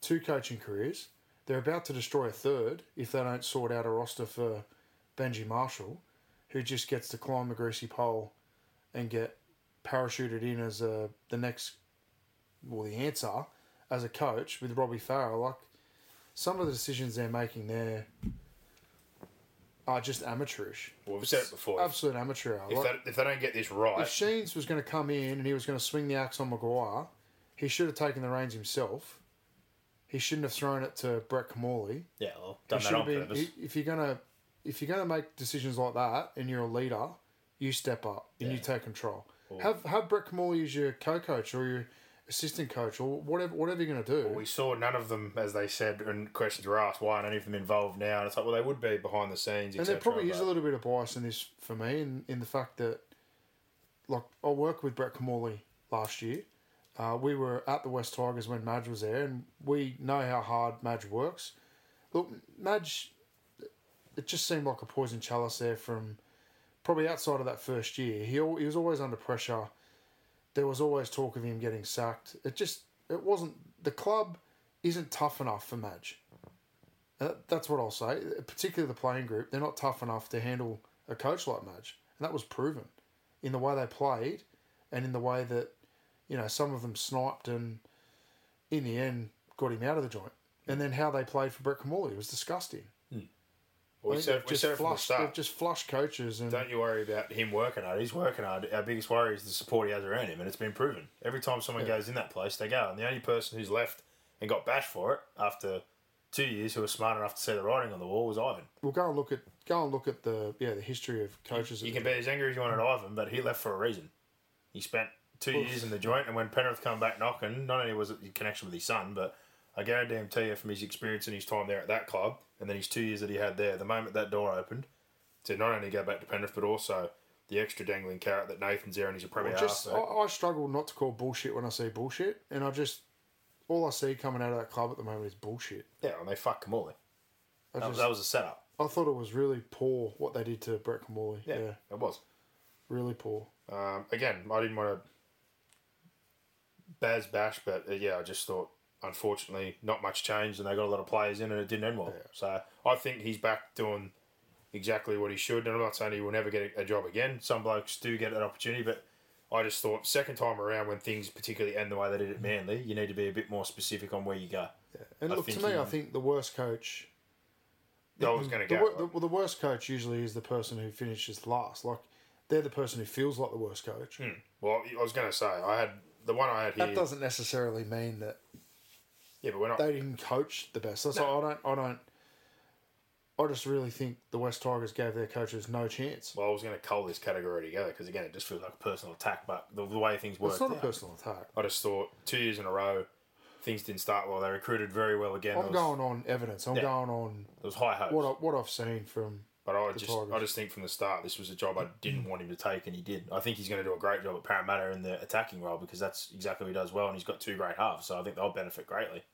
two coaching careers. They're about to destroy a third if they don't sort out a roster for Benji Marshall, who just gets to climb the greasy pole and get parachuted in as a, the next, well, the answer as a coach with Robbie Farah. Like, some of the decisions they're making there are just amateurish. Well, we've said it before. Absolute amateur. If Like- they, if they don't get this right, if Sheens was going to come in and he was going to swing the axe on Maguire, he should have taken the reins himself. He shouldn't have thrown it to Brett Kimmorley. yeah, well, He done should that on been. purpose. If you're gonna, if you're gonna make decisions like that and you're a leader, you step up and you take control. have have Brett Kimmorley as your co-coach or your assistant coach or whatever whatever you're gonna do. we saw none of them, as they said, and questions were asked, why aren't any of them involved now? And it's like, well, they would be behind the scenes, and there probably is a little bit of bias in this for me, in, in the fact that, like, I worked with Brett Kimmorley last year. Uh, we were at the West Tigers when Madge was there, and we know how hard Madge works. Look, Madge, it just seemed like a poison chalice there from probably outside of that first year. He, he was always under pressure. There was always talk of him getting sacked. It just, it wasn't, the club isn't tough enough for Madge. Uh, That's what I'll say. Particularly the playing group, they're not tough enough to handle a coach like Madge, and that was proven in the way they played, and in the way that you know some of them sniped and in the end got him out of the joint. And then how they played for Brett Kimmorley was disgusting. Well, we said, we just said from the flushed. start. They've just flushed coaches, and Don't you worry about him working hard. He's working hard. Our biggest worry is the support he has around him, and it's been proven. Every time someone goes in that place, they go. And the only person who's left and got bashed for it after two years, who was smart enough to see the writing on the wall, was Ivan. we'll go and look at go and look at the yeah the history of coaches. You at can the- be as angry as you want at Ivan, but he left for a reason. He spent two years in the joint, and when Penrith come back knocking, not only was it the connection with his son, but I guarantee you from his experience and his time there at that club, and then his two years that he had there, the moment that door opened, to not only go back to Penrith, but also the extra dangling carrot that Nathan's there and he's a premier just I, I struggle not to call bullshit when I see bullshit, and I just all I see coming out of that club at the moment is bullshit. Yeah, and they fuck Kimmorley. That, just that was a setup. I thought it was really poor what they did to Brett Kimmorley. Yeah, Yeah, it was. really poor. Um, again, I didn't want to Baz bash, but uh, yeah, I just thought unfortunately not much changed, and they got a lot of players in, and it didn't end well. So I think he's back doing exactly what he should, and I'm not saying he will never get a, job again. Some blokes do get that opportunity, but I just thought second time around when things particularly end the way they did at Manly, you need to be a bit more specific on where you go. Yeah. And I look, to me, he- I think the worst coach. (clears throat) I was going to The, go. the, well, the worst coach usually is the person who finishes last. Like they're the person who feels like the worst coach. Hmm. well, I was going to say I had the one I had here. That doesn't necessarily mean that yeah, but we're not. they didn't coach the best. That's why I don't. I don't. I just really think the West Tigers gave their coaches no chance. well, I was going to cull this category together because again, it just feels like a personal attack. But the, the way things Well, work, it's not a personal attack. I just thought two years in a row, things didn't start well. They recruited very well again. I'm was, going on evidence. I'm Yeah. going on There was high hopes. what I, what I've seen from. but I the just, Tigers. I just think from the start, this was a job I didn't want him to take, and he did. I think he's going to do a great job at Parramatta in the attacking role because that's exactly what he does well, and he's got two great halves. So I think they'll benefit greatly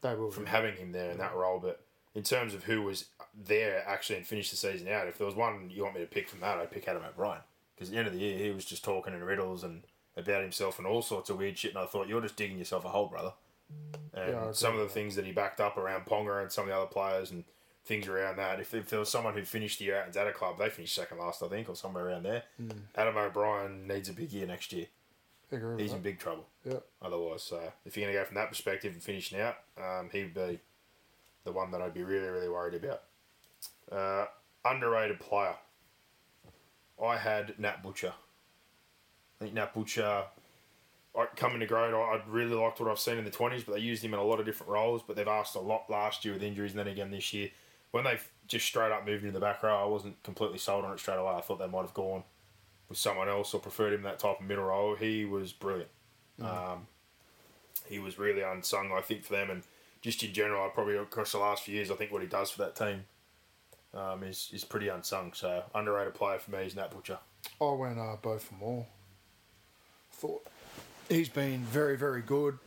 They will. from having him there in that role. But in terms of who was there actually and finished the season out, if there was one you want me to pick from that, I'd pick Adam O'Brien because at the end of the year he was just talking in riddles and about himself and all sorts of weird shit. And I thought you're just digging yourself a hole, brother. And Yeah, some of the things that he backed up around Ponga and some of the other players and things around that. If, if there was someone who finished the year out at a club, they finished second last, I think, or somewhere around there. Hmm. Adam O'Brien needs a big year next year. He's in big trouble Yeah. otherwise. So if you're going to go from that perspective and finishing out, um, he'd be the one that I'd be really, really worried about. Uh, underrated player. I had Nat Butcher. I think Nat Butcher, I, coming to grade, I, I really liked what I've seen in the 20s, but they used him in a lot of different roles, but they've asked a lot last year with injuries and then again this year. When they just straight up moved into the back row, I wasn't completely sold on it straight away. I thought they might have gone with someone else or preferred him that type of middle role. He was brilliant. Um, he was really unsung, I think, for them, and just in general, I probably across the last few years, I think what he does for that team um, is is pretty unsung. So underrated player for me is Nat Butcher. I went uh, both for more. Thought he's been very, very good.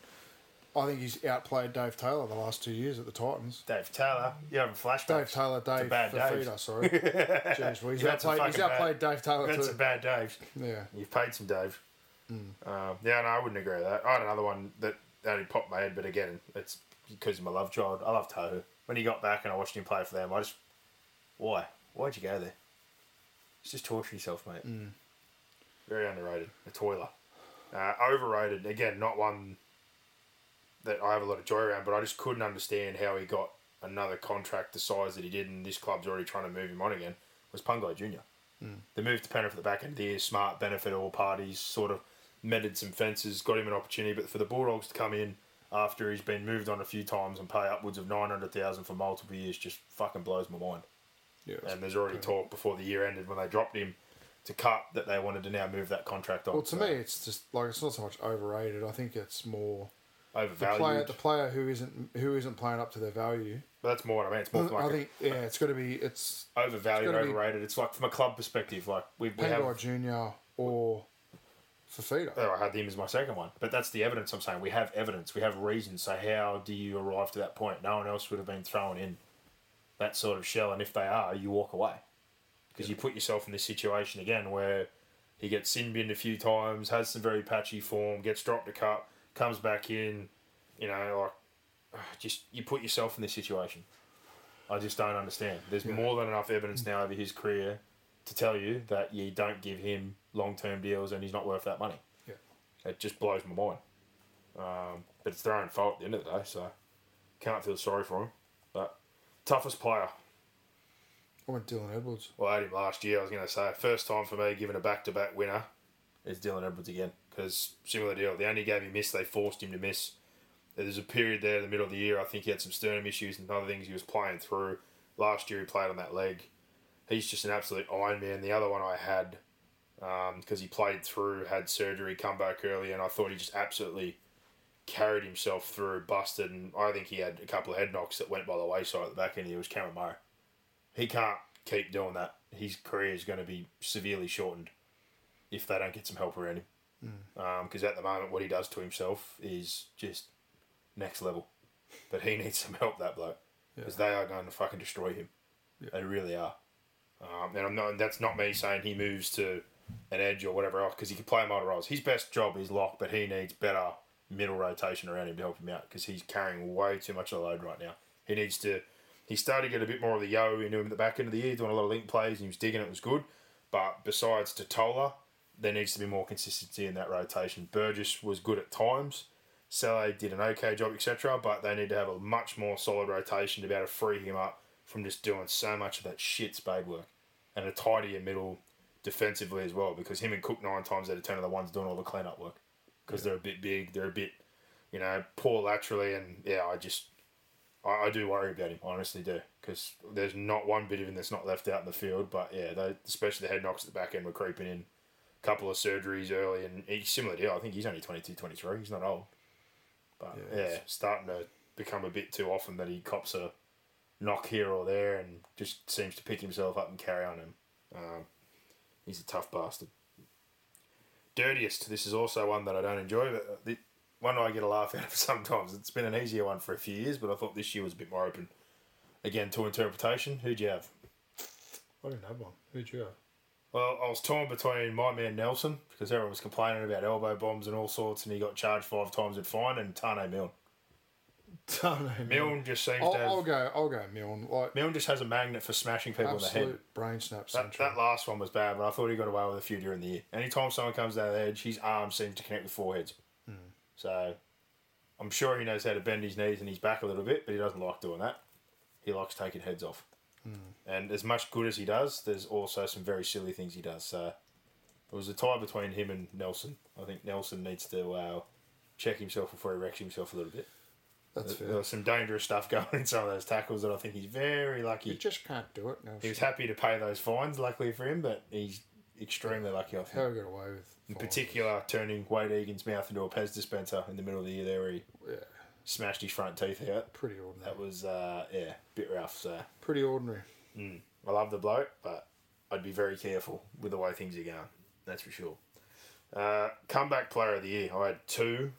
I think he's outplayed Dave Taylor the last two years at the Titans. Dave Taylor, you having flashbacks? Dave Taylor, Dave. Fifita, sorry. (laughs) Jeez, well, he's You've had some outplayed, he's fucking bad- outplayed Dave Taylor too. some bad Daves. Yeah. You've paid some Dave. Um, yeah, no, I wouldn't agree with that. I had another one that only popped my head, but again, it's because of my love child. I love Tohu. When he got back and I watched him play for them, I just why? Why'd you go there? It's just torture yourself, mate. Very underrated. A toiler. Uh, overrated. Again, not one that I have a lot of joy around, but I just couldn't understand how he got another contract the size that he did, and this club's already trying to move him on again. Was Pangai Junior. Hmm. The move to Penrith at the back end of the year, smart, benefit all parties, sort of mended some fences, got him an opportunity. But for the Bulldogs to come in after he's been moved on a few times and pay upwards of nine hundred thousand for multiple years just fucking blows my mind. yeah And there's already talk before the year ended when they dropped him to cut that they wanted to now move that contract on. well, to So, me, it's just like it's not so much overrated. I think it's more the overvalued. player, the player who isn't who isn't playing up to their value. But that's more what I mean. It's more like I a think yeah, it's got to be it's overvalued, it's overrated. It's like from a club perspective, like we, we have. Pangai Junior or Fifita. Oh, I had him as my second one, but that's the evidence I'm saying. We have evidence, we have reasons. So how do you arrive to that point? No one else would have been thrown in that sort of shell, and if they are, you walk away because you put yourself in this situation again where he gets sin binned a few times, has some very patchy form, gets dropped a cup, comes back in. You know, like (sighs) just you put yourself in this situation. I just don't understand. There's more than enough evidence now over his career to tell you that you don't give him long term deals and he's not worth that money. Yeah. It just blows my mind. Um, but it's their own fault at the end of the day, so can't feel sorry for him. But toughest player. I went Dylan Edwards. Well, I had him last year. I was going to say first time for me giving a back to back winner is Dylan Edwards again because similar deal. The only game he missed, they forced him to miss. There's a period there in the middle of the year. I think he had some sternum issues and other things he was playing through. Last year he played on that leg. He's just an absolute Iron Man. The other one I had um, because he played through, had surgery, come back early, and I thought he just absolutely carried himself through, busted, and I think he had a couple of head knocks that went by the wayside at the back end. It was Cameron Murray. He can't keep doing that. His career is going to be severely shortened if they don't get some help around him. Because at the moment, what he does to himself is just next level. But he (laughs) needs some help, that bloke. because they are going to fucking destroy him. They really are. Um, and I'm not. That's not me saying he moves to an edge or whatever else because he can play multiple roles. His best job is lock, but he needs better middle rotation around him to help him out because he's carrying way too much of the load right now. He needs to. He started to get a bit more of the yo into him at the back end of the year, doing a lot of link plays, and he was digging it. Was good, but besides Tatola, there needs to be more consistency in that rotation. Burgess was good at times. Sele did an okay job, etc. But they need to have a much more solid rotation to be able to free him up from just doing so much of that shit spade work and a tidier middle defensively as well because him and Cook nine times out of ten are the ones doing all the cleanup work because they're a bit big, they're a bit, you know, poor laterally, and yeah, I just, I, I do worry about him, I honestly do, because there's not one bit of him that's not left out in the field, but yeah, they, especially the head knocks at the back end were creeping in, couple of surgeries early, and he's similar to, I think he's only 22, 23, he's not old, but Yeah, yeah, starting to become a bit too often that he cops a knock here or there and just seems to pick himself up and carry on him. Um, he's a tough bastard. Dirtiest. This is also one that I don't enjoy, but the one I get a laugh (laughs) out of sometimes. It's been an easier one for a few years, but I thought this year was a bit more open. Again, to interpretation. Who'd you have? I didn't have one. Who'd you have? Well, I was torn between my man Nelson because everyone was complaining about elbow bombs and all sorts, and he got charged five times at fine, and Tane Milne. Tane Milne just seems I'll, to have. I'll go. I'll go Milne. Like Milne just has a magnet for smashing people in the head. brain snap That, that last one was bad, but I thought he got away with a few during the year. Anytime someone comes down the edge, his arm seems to connect with foreheads. Hmm. So I'm sure he knows how to bend his knees and his back a little bit, but he doesn't like doing that. He likes taking heads off. And as much good as he does, there's also some very silly things he does. So it was a tie between him and Nelson. I think Nelson needs to uh, check himself before he wrecks himself a little bit. That's There fair. was some dangerous stuff (laughs) going in some of those tackles that I think he's very lucky. He just can't do it now. He was happy to pay those fines, luckily for him, but he's extremely lucky. I think. How he got away with? In fines. particular, turning Wayde Egan's mouth into a Pez dispenser in the middle of the year there, where he Yeah, smashed his front teeth out. pretty ordinary. That was, uh, yeah, a bit rough. So pretty ordinary. I love the bloke, but I'd be very careful with the way things are going. That's for sure. Uh, comeback player of the year. I had two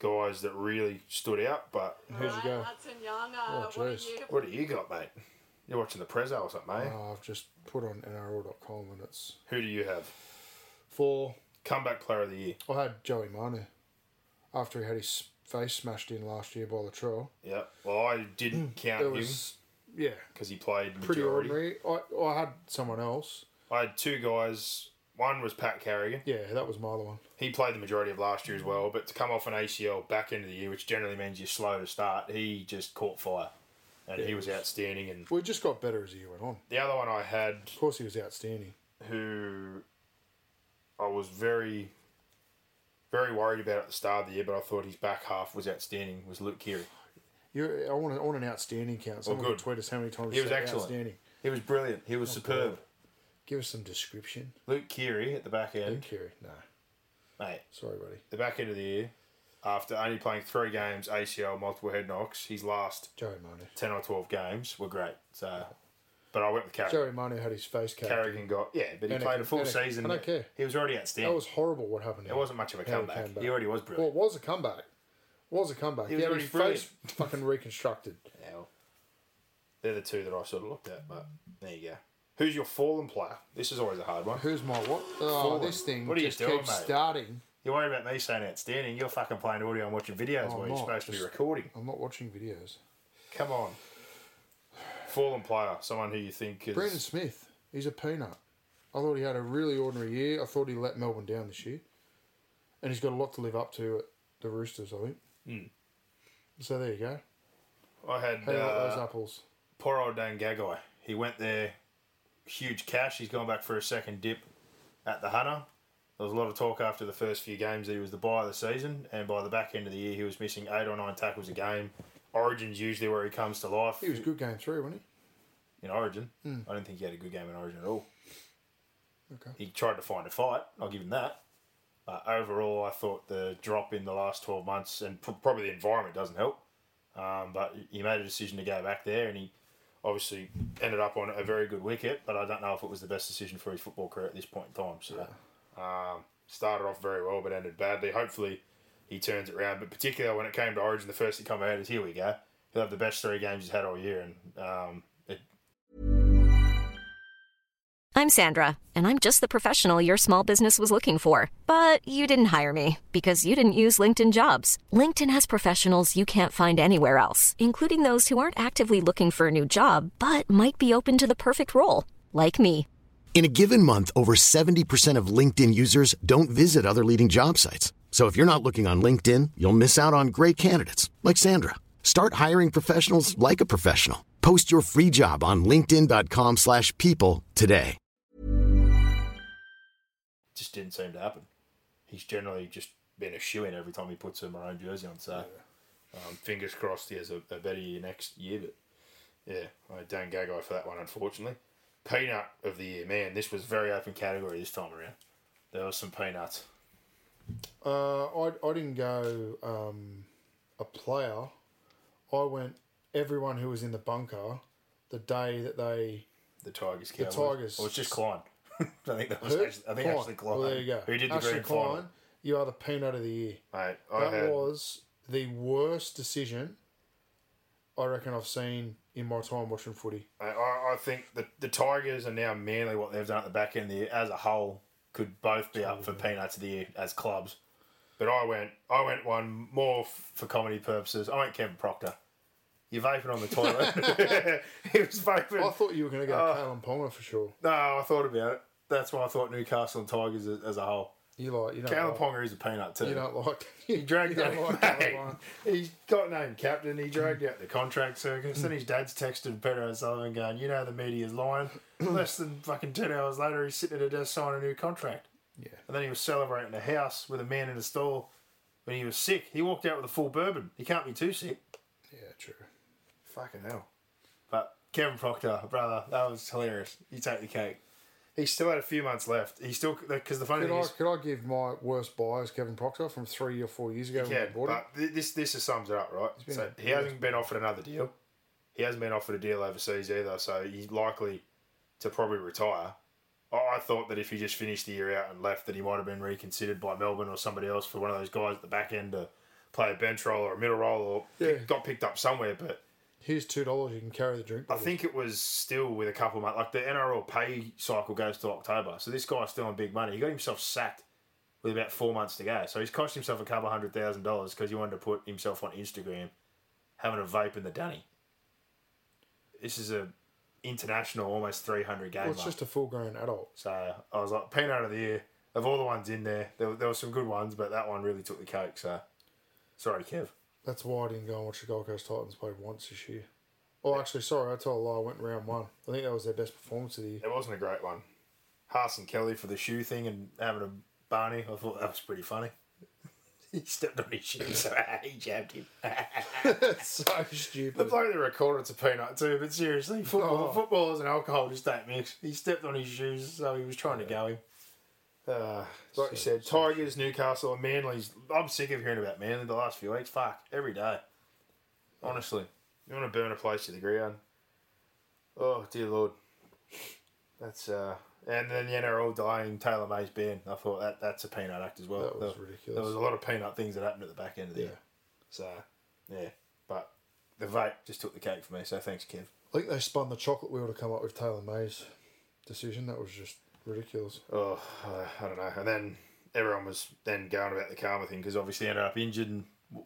guys that really stood out, but Who'd you go? Hudson Young, uh, Oh, what jeez. do you? what do you got, mate? You're watching the Prezzo or something, mate? Oh, I've just put on NRL.com and it's Who do you have? four. Comeback player of the year. I had Joey Manu after he had his face smashed in last year by Latrell. Yeah. Well, I didn't mm. count It him yeah, because he played pretty majority. ordinary. I I had someone else. I had two guys. One was Pat Carrigan. Yeah, that was my other one. He played the majority of last year as well, but to come off an ACL back of the year, which generally means you're slow to start, he just caught fire. And he was outstanding. And We just got better as the year went on. the other one I had, Of course, he was outstanding. who I was very, very worried about at the start of the year, but I thought his back half was outstanding, was Luke Keary. You, I want, a, I want an outstanding count. Someone good. tweet us how many times He was excellent. Outstanding. He was brilliant. He was oh, superb. God. Give us some description. Luke Keary at the back Luke end, Keary. No, mate. sorry, buddy. The back end of the year, after only playing three games, ACL, multiple head knocks, his last Joey Manu. 10 or 12 games were great. So, but I went with Carrigan. Joey Manu had his face in. Carrigan got yeah, but he And played a full season. I don't care. He was already outstanding. That was horrible. What happened? to it him. wasn't much of a How comeback. He already was Well, brilliant. it was a comeback. It was a comeback. He He, was had his already face fucking reconstructed. (laughs) Yeah, well, they're the two that I sort of looked at. But there you go. Who's your fallen player? This is always a hard one. Who's my what? Oh, Fallen. this thing What are you just doing, keeps mate? starting. You worry about me saying outstanding? You're fucking playing audio and watching videos Oh, I'm you're not. supposed to be recording. I'm not watching videos. Come on. Fallen player, someone who you think is. Brandon Smith, he's a peanut. I thought he had a really ordinary year. I thought he let Melbourne down this year, and he's got a lot to live up to at the Roosters. I think. Hmm. So there you go. I had How do you like those uh, apples? poor old Dan Gagai. He went there, huge cash. He's gone back for a second dip at the Hunter. There was a lot of talk after the first few games that he was the buy of the season, and by the back end of the year, he was missing eight or nine tackles a game. Origin's usually where he comes to life. He was good game three, wasn't he? in Origin. I don't think he had a good game in Origin at all. he? Okay. He tried to find a fight. I'll give him that. But overall, I thought the drop in the last 12 months, and pr- probably the environment doesn't help. Um, but he made a decision to go back there, and he obviously ended up on a very good wicket. But I don't know if it was the best decision for his football career at this point in time. So, um, started off very well, but ended badly. Hopefully, he turns it around. But particularly when it came to Origin, the first thing come out is here we go. he'll have the best three games he's had all year, and um, it, I'm Sandra, and I'm just the professional your small business was looking for. But you didn't hire me because you didn't use LinkedIn jobs. LinkedIn has professionals you can't find anywhere else, including those who aren't actively looking for a new job but might be open to the perfect role, like me. In a given month, over 70% of LinkedIn users don't visit other leading job sites. So if you're not looking on LinkedIn, you'll miss out on great candidates like Sandra. Start hiring professionals like a professional. Post your free job on linkedin.com/people slash people today. just didn't seem to happen. He's generally just been a shoe in every time he puts a maroon jersey on. So, um, fingers crossed he has a, a better year next year. But yeah, I don't Gagai for that one, unfortunately. Peanut of the year, man. This was very open category this time around. There was some peanuts. Uh, I, I didn't go um, a player. I went everyone who was in the bunker the day that they. The Tigers, Cowboys. Tigers. Or it's just Klein. (laughs) I think that was Who? actually, I think Klein. actually Klein. Well, there you go. Who did the Ashley grand Klein, final? You are the peanut of the year. Mate, I That had, was the worst decision I reckon I've seen in my time watching footy. I, I I think the, the Tigers are now Manly, what they've done at the back end of the year as a whole, could both be up for peanuts of the year as clubs. But I went I went one more f- for comedy purposes. I went Kevin Proctor. You're vaping on the toilet. (laughs) (laughs) he was vaping. I thought you were going to go Oh. Kalyn Ponga for sure. no, I thought about it. That's why I thought Newcastle and Tigers as, as a whole. You like you don't like, Ponga is a peanut too. you don't like (laughs) He dragged out. like (laughs) mate, Kalyn Ponga. he's got named captain. He dragged mm. out the contract circus. Then mm. his dad's texted Peter O'Sullivan going, "You know the media's lying." Mm. Less than fucking ten hours later, he's sitting at a desk signing a new contract. Yeah. And then he was celebrating a house with a man in a stall when he was sick. He walked out with a full bourbon. He can't be too sick. Yeah, true. Fucking hell. But Kevin Proctor, brother, that was hilarious. You take the cake. He still had a few months left. He still because the funny Could thing I, is, could I give my worst buy as Kevin Proctor from three or four years ago when I Yeah, bought him? but th- this this just sums it up, right? been So he hasn't been offered another deal. He hasn't been offered a deal overseas either, so he's likely to probably retire. I thought that if he just finished the year out and left, that he might have been reconsidered by Melbourne or somebody else for one of those guys at the back end to play a bench role or a middle role, or Yeah. got picked up somewhere. But Here's two dollars. You can carry the drink. I think it was still with a couple of months. Like the NRL pay cycle goes to October, so this guy's still on big money. He got himself sacked with about four months to go, so he's cost himself a couple hundred thousand dollars because he wanted to put himself on Instagram having a vape in the dunny. This is a international, almost three hundred game. Well, it's just a full grown adult. so I was like, peanut of the year. Of all the ones in there, there, there were some good ones, but that one really took the cake. So sorry, Kev. That's why I didn't go and watch the Gold Coast Titans play once this year. Oh, actually, sorry, I told a lie. I went round one. I think that was their best performance of the year. It wasn't a great one. Haas and Kelly for the shoe thing and having a Barney, I thought that was pretty funny. (laughs) he stepped on his shoe, so (laughs) he jabbed him. (laughs) so stupid. the bloke that recorded it's a peanut too, but seriously, football, Oh. footballers and alcohol just don't mix. He stepped on his shoes, so he was trying to go him. Uh, like you said, Tigers, Newcastle, and Manly's. I'm sick of hearing about Manly the last few weeks. Fuck, every day. Honestly, you want to burn a place to the ground? Oh dear lord, that's uh. And then the NRL delaying Taylan May's ban. I thought that that's a peanut act as well. That was there, ridiculous. There was a lot of peanut things that happened at the back end of the Yeah. year. So yeah, but the vape just took the cake for me. So thanks, Kev. I think they spun the chocolate wheel to come up with Taylan May's decision. That was just ridiculous. Oh, I don't know. And then everyone was then going about the karma thing because obviously ended up injured and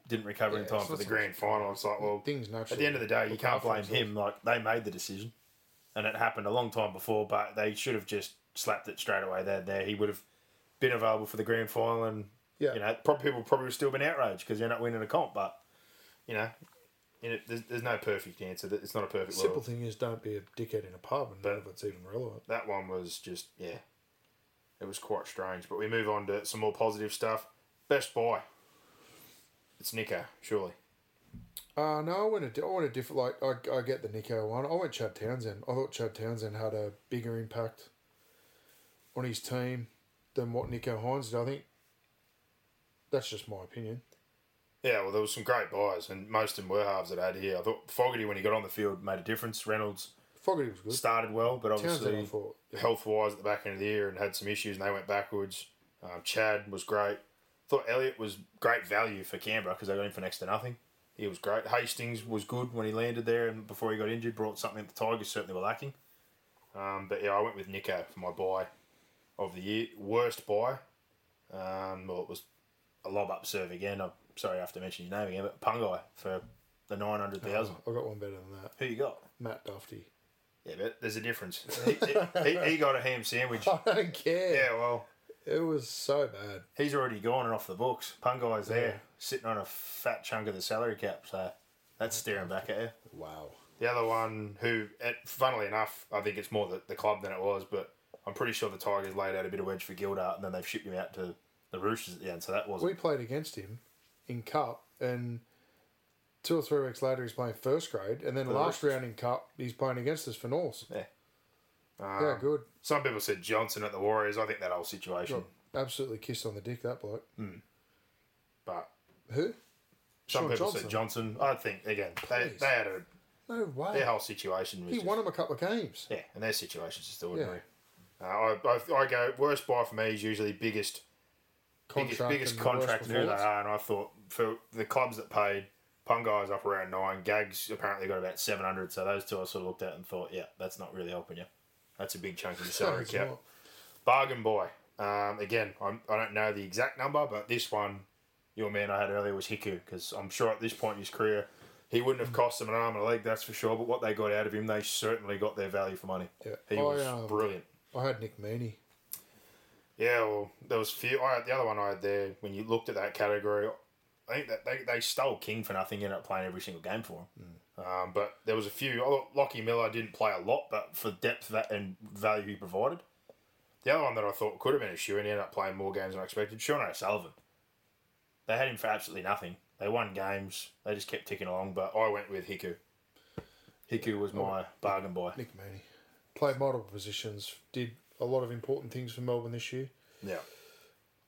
didn't recover in time for the grand final. It's like, well, Things at the end of the day, you can't blame him. Like they made the decision, and it happened a long time before. But they should have just slapped it straight away. There, there, he would have been available for the grand final, and Yeah. you know, probably people probably would still been outraged because they're not winning a comp. But you know, know there's, there's no perfect answer. It's not a perfect Simple world. thing is, don't be a dickhead in a pub, and none of it's even relevant. that one was just yeah, it was quite strange. But we move on to some more positive stuff. Best buy. It's Nicho, surely. Uh, no, I went a, I went a different. Like I, I get the Nicho one. I went Chad Townsend. I thought Chad Townsend had a bigger impact on his team than what Nicho Hynes did. I think that's just my opinion. Yeah, well, there was some great buys, and most of them were halves that I had here. I thought Fogarty, when he got on the field, made a difference. Reynolds Fogarty was good. started well, but obviously I health wise at the back end of the year and had some issues, and they went backwards. Um, Chad was great. Thought Elliot was great value for Canberra because they got him for next to nothing. he was great. Hastings was good when he landed there and before he got injured, brought something that the Tigers certainly were lacking. Um, but yeah, I went with Nicho for my buy of the year. Worst buy, um, well, it was a lob up serve again. I'm sorry I have to mention your name again, but Pangai for the 900,000. I got one better than that. Who you got? Matt Dufty. Yeah, but there's a difference. he, he, he got a ham sandwich. (laughs) I don't care. Yeah, well, It was so bad. he's already gone and off the books. Pangai's there, sitting on a fat chunk of the salary cap, so that's staring back at you. Wow. The other one, who, funnily enough, I think it's more the, the club than it was, but I'm pretty sure the Tigers laid out a bit of wedge for Gildart and then they've shipped him out to the Roosters at the end, so that wasn't. We played against him in Cup, and two or three weeks later, he's playing first grade, and then the last round in Cup, he's playing against us for North. Yeah. yeah, good. Some people said Johnson at the Warriors. I think that whole situation. Got absolutely kissed on the dick, that bloke. But Who? some Shaun people Johnson. said Johnson. I think, again, they, Please. they had a. No way. Their whole situation was. he just- won them a couple of games. Yeah, and their situation's just ordinary. Uh, I, I, I go worst buy for me is usually biggest biggest, Contract biggest contract who they are. And I thought for the clubs that paid, Pangai's up around nine. Gags apparently got about seven hundred. So those two I sort of looked at and thought, yeah, that's not really helping you. That's a big chunk of your salary cap. not. Bargain boy. Um, again, I'm, I don't know the exact number, but this one, your man I had earlier was Hiku because I'm sure at this point in his career. He wouldn't have cost them an arm and a leg, that's for sure. But what they got out of him, they certainly got their value for money. Yeah. He I, was um, brilliant. I had Nick Meaney. Yeah, well, there was few. I had the other one I had there. When you looked at that category, I think that they, they stole King for nothing. Ended up playing every single game for him. Um, but there was a few. oh, Lockie Miller didn't play a lot, but for depth that and value he provided. The other one that I thought could have been a shoe, and he ended up playing more games than I expected. Sean O'Sullivan. They had him for absolutely nothing. They won games. They just kept ticking along. But I went with Hiku. Hiku was my bargain buy. Nick Meaney. Played multiple positions. Did a lot of important things for Melbourne this year. Yeah. And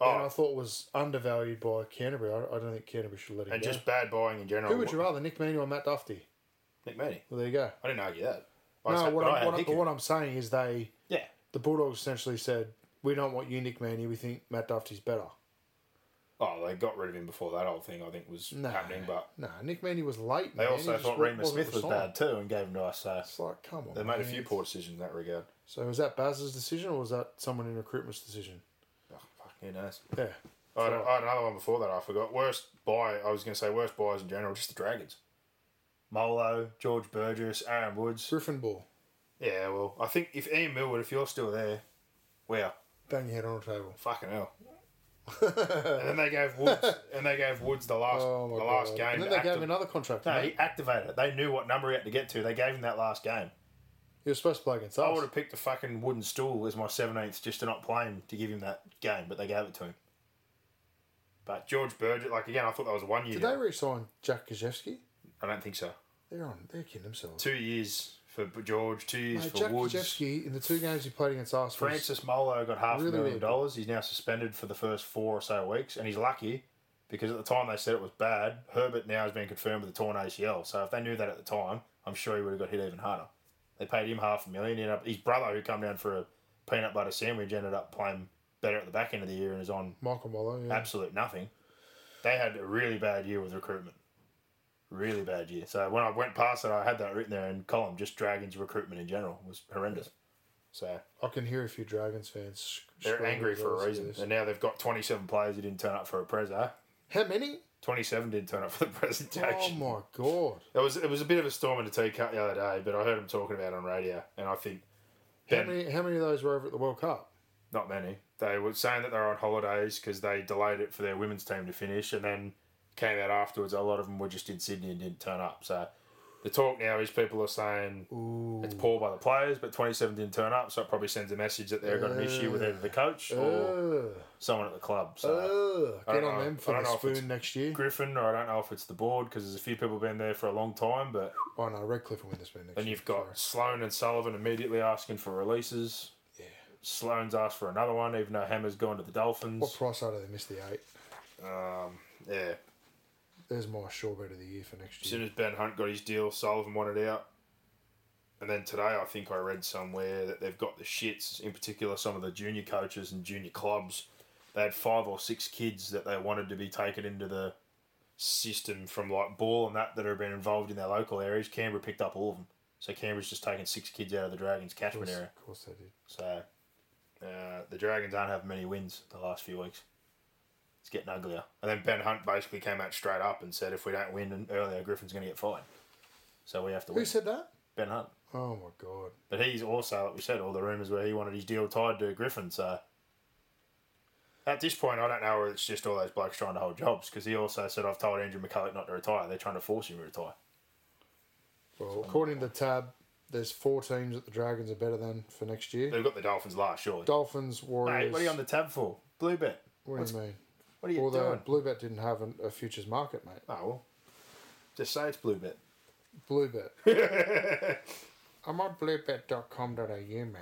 oh. I Oh, thought was undervalued by Canterbury. I, I don't think Canterbury should let him go. and go. just bad buying in general. Who would you rather, Nick Meaney or Matt Dufty? Nick Meaney. Well, there you go. I didn't argue that. I No, said- what, but I I'm, had what, I'm, what I'm saying is they, Yeah. the Bulldogs essentially said, we don't want you, Nick Meaney. We think Matt Dufty's better. Oh, they got rid of him before that whole thing. I think was No, happening, but no, Nick Meaney was late. they man. also thought wa- Smith was bad too and gave him to us. So It's like, come on. they made a few poor decisions in that regard. So was that Baz's decision or was that someone in recruitment's decision? Oh, fuck, who knows? Yeah. I had, I had another one before that. I forgot. Worst buy. I was going to say worst buys in general. Just the Dragons. Molo, George Burgess, Aaron Woods. Griffin ball. Yeah, well, I think if Ian Millwood, if you're still there, wow, Bang your head on the table. fucking hell. And then they gave Woods, (laughs) and they gave Woods the last, Oh the god. last game. And then they gave him another contract. No, mate. he activated it. They knew what number he had to get to. They gave him that last game. He was supposed to play against I would have picked a fucking wooden stool as my 17th just to not play him to give him that game, but they gave it to him. But George Burgess, like again, I thought that was one year. Did they re-sign Jack Kajewski? I don't think so. They're on. They're kidding themselves. Two years for George, two years Mate, for Jack Woods. In the two games he played against us. Francis Molo got half a million really dollars. He's now suspended for the first four or so weeks, and he's lucky because at the time they said it was bad. Herbert now has been confirmed with a torn ACL. So if they knew that at the time, I'm sure he would have got hit even harder. They paid him half a million. He ended up, his brother, who come down for a peanut butter sandwich, ended up playing better at the back end of the year and is on Michael Molo. Yeah. absolute nothing. They had a really bad year with recruitment. Really bad year. So when I went past it, I had that written there in column. Just Dragons recruitment in general was horrendous. So I can hear a few Dragons fans. they're angry for a reason. And now they've got 27 players who didn't turn up for a prezzo. How many? 27 didn't turn up for the (laughs) presentation. Oh my god! It was it was a bit of a storm in the teacup the other day, but I heard him talking about it on radio, and I think How many? How many of those were over at the World Cup? not many. They were saying that they were on holidays because they delayed it for their women's team to finish, and then came out afterwards. A lot of them were just in Sydney and didn't turn up. So the talk now is people are saying it's poor by the players, but 27 didn't turn up, so it probably sends a message that they've got an issue with either the coach or someone at the club. So Ugh. I Get don't on know. them for the if it's spoon next year. Griffin, or I don't know if it's the board because there's a few people been there for a long time, but Oh no, Redcliffe will win the spoon next year. you've got Sorry. Sloan and Sullivan immediately asking for releases. Yeah. Sloan's asked for another one, even though Hammer's gone to the Dolphins. What price are they? They missed the eight. Um, yeah. There's my sure bet of the year for next year. As soon as Ben Hunt got his deal, Sullivan wanted out. And then today, I think I read somewhere that they've got the shits, in particular, some of the junior coaches and junior clubs. They had five or six kids that they wanted to be taken into the system from like ball and that that have been involved in their local areas. Canberra picked up all of them. So Canberra's just taken six kids out of the Dragons catchment area. Of course they did. So uh, the Dragons aren't having many wins the last few weeks. It's getting uglier. And then Ben Hunt basically came out straight up and said if we don't win earlier, Griffin's going to get fired. So we have to Who win. said that? Ben Hunt. Oh my god. But he's also, like we said, all the rumours where he wanted his deal tied to Griffin. So at this point, I don't know whether it's just all those blokes trying to hold jobs because he also said, I've told Andrew McCullough not to retire. They're trying to force him to retire. Well, according to Tab, there's four teams that the Dragons are better than for next year. They've got the Dolphins last, surely. Dolphins, Warriors. Mate, what are you on the tab for? Blue bet. What do you mean? What are you Although doing? Bluebet didn't have an, a futures market, mate. Oh, well. Just say it's blue bet. Bluebet. (laughs) I'm on bluebet.com.au, mate.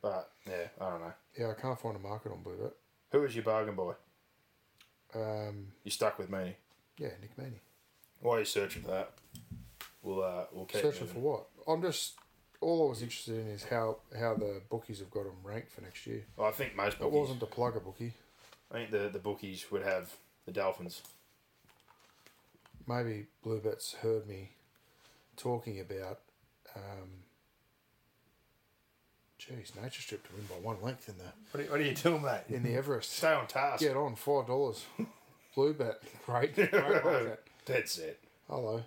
But, yeah, I don't know. Yeah, I can't find a market on Bluebet. Who is your bargain boy? Um, You stuck with me. yeah, Nick Meaney. are you're searching for that, we'll, uh, we'll keep Searching moving. for what? I'm just. All I was interested in is how, how the bookies have got them ranked for next year. Well, I think most people It wasn't to plug a bookie. I think the, the bookies would have the Dolphins. Maybe Bluebet's heard me talking about. Um, Jeez, Nature Strip to win by one length in the What are, what are you doing, mate? in the Everest. Stay on task. Get on five dollars. Bluebet, great, great (laughs) market. That's it. Hello.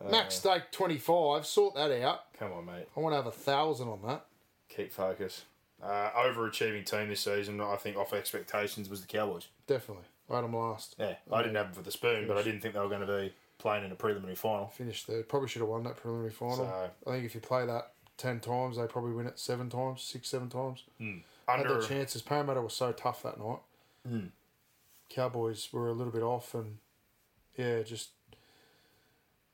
Uh, Max stake twenty five. Sort that out. Come on, mate. I want to have a thousand on that. Keep focus. Uh, overachieving team this season, I think, off expectations, was the Cowboys. Definitely. I had them last. Yeah, I didn't have them for the spoon, but I didn't think they were going to be playing in a preliminary final. Finished third. Probably should have won that preliminary final. So- I think if you play that ten times, they probably win it seven times, six, seven times. Had Under, their chances. Parramatta was so tough that night. Hmm. Cowboys were a little bit off, and yeah, just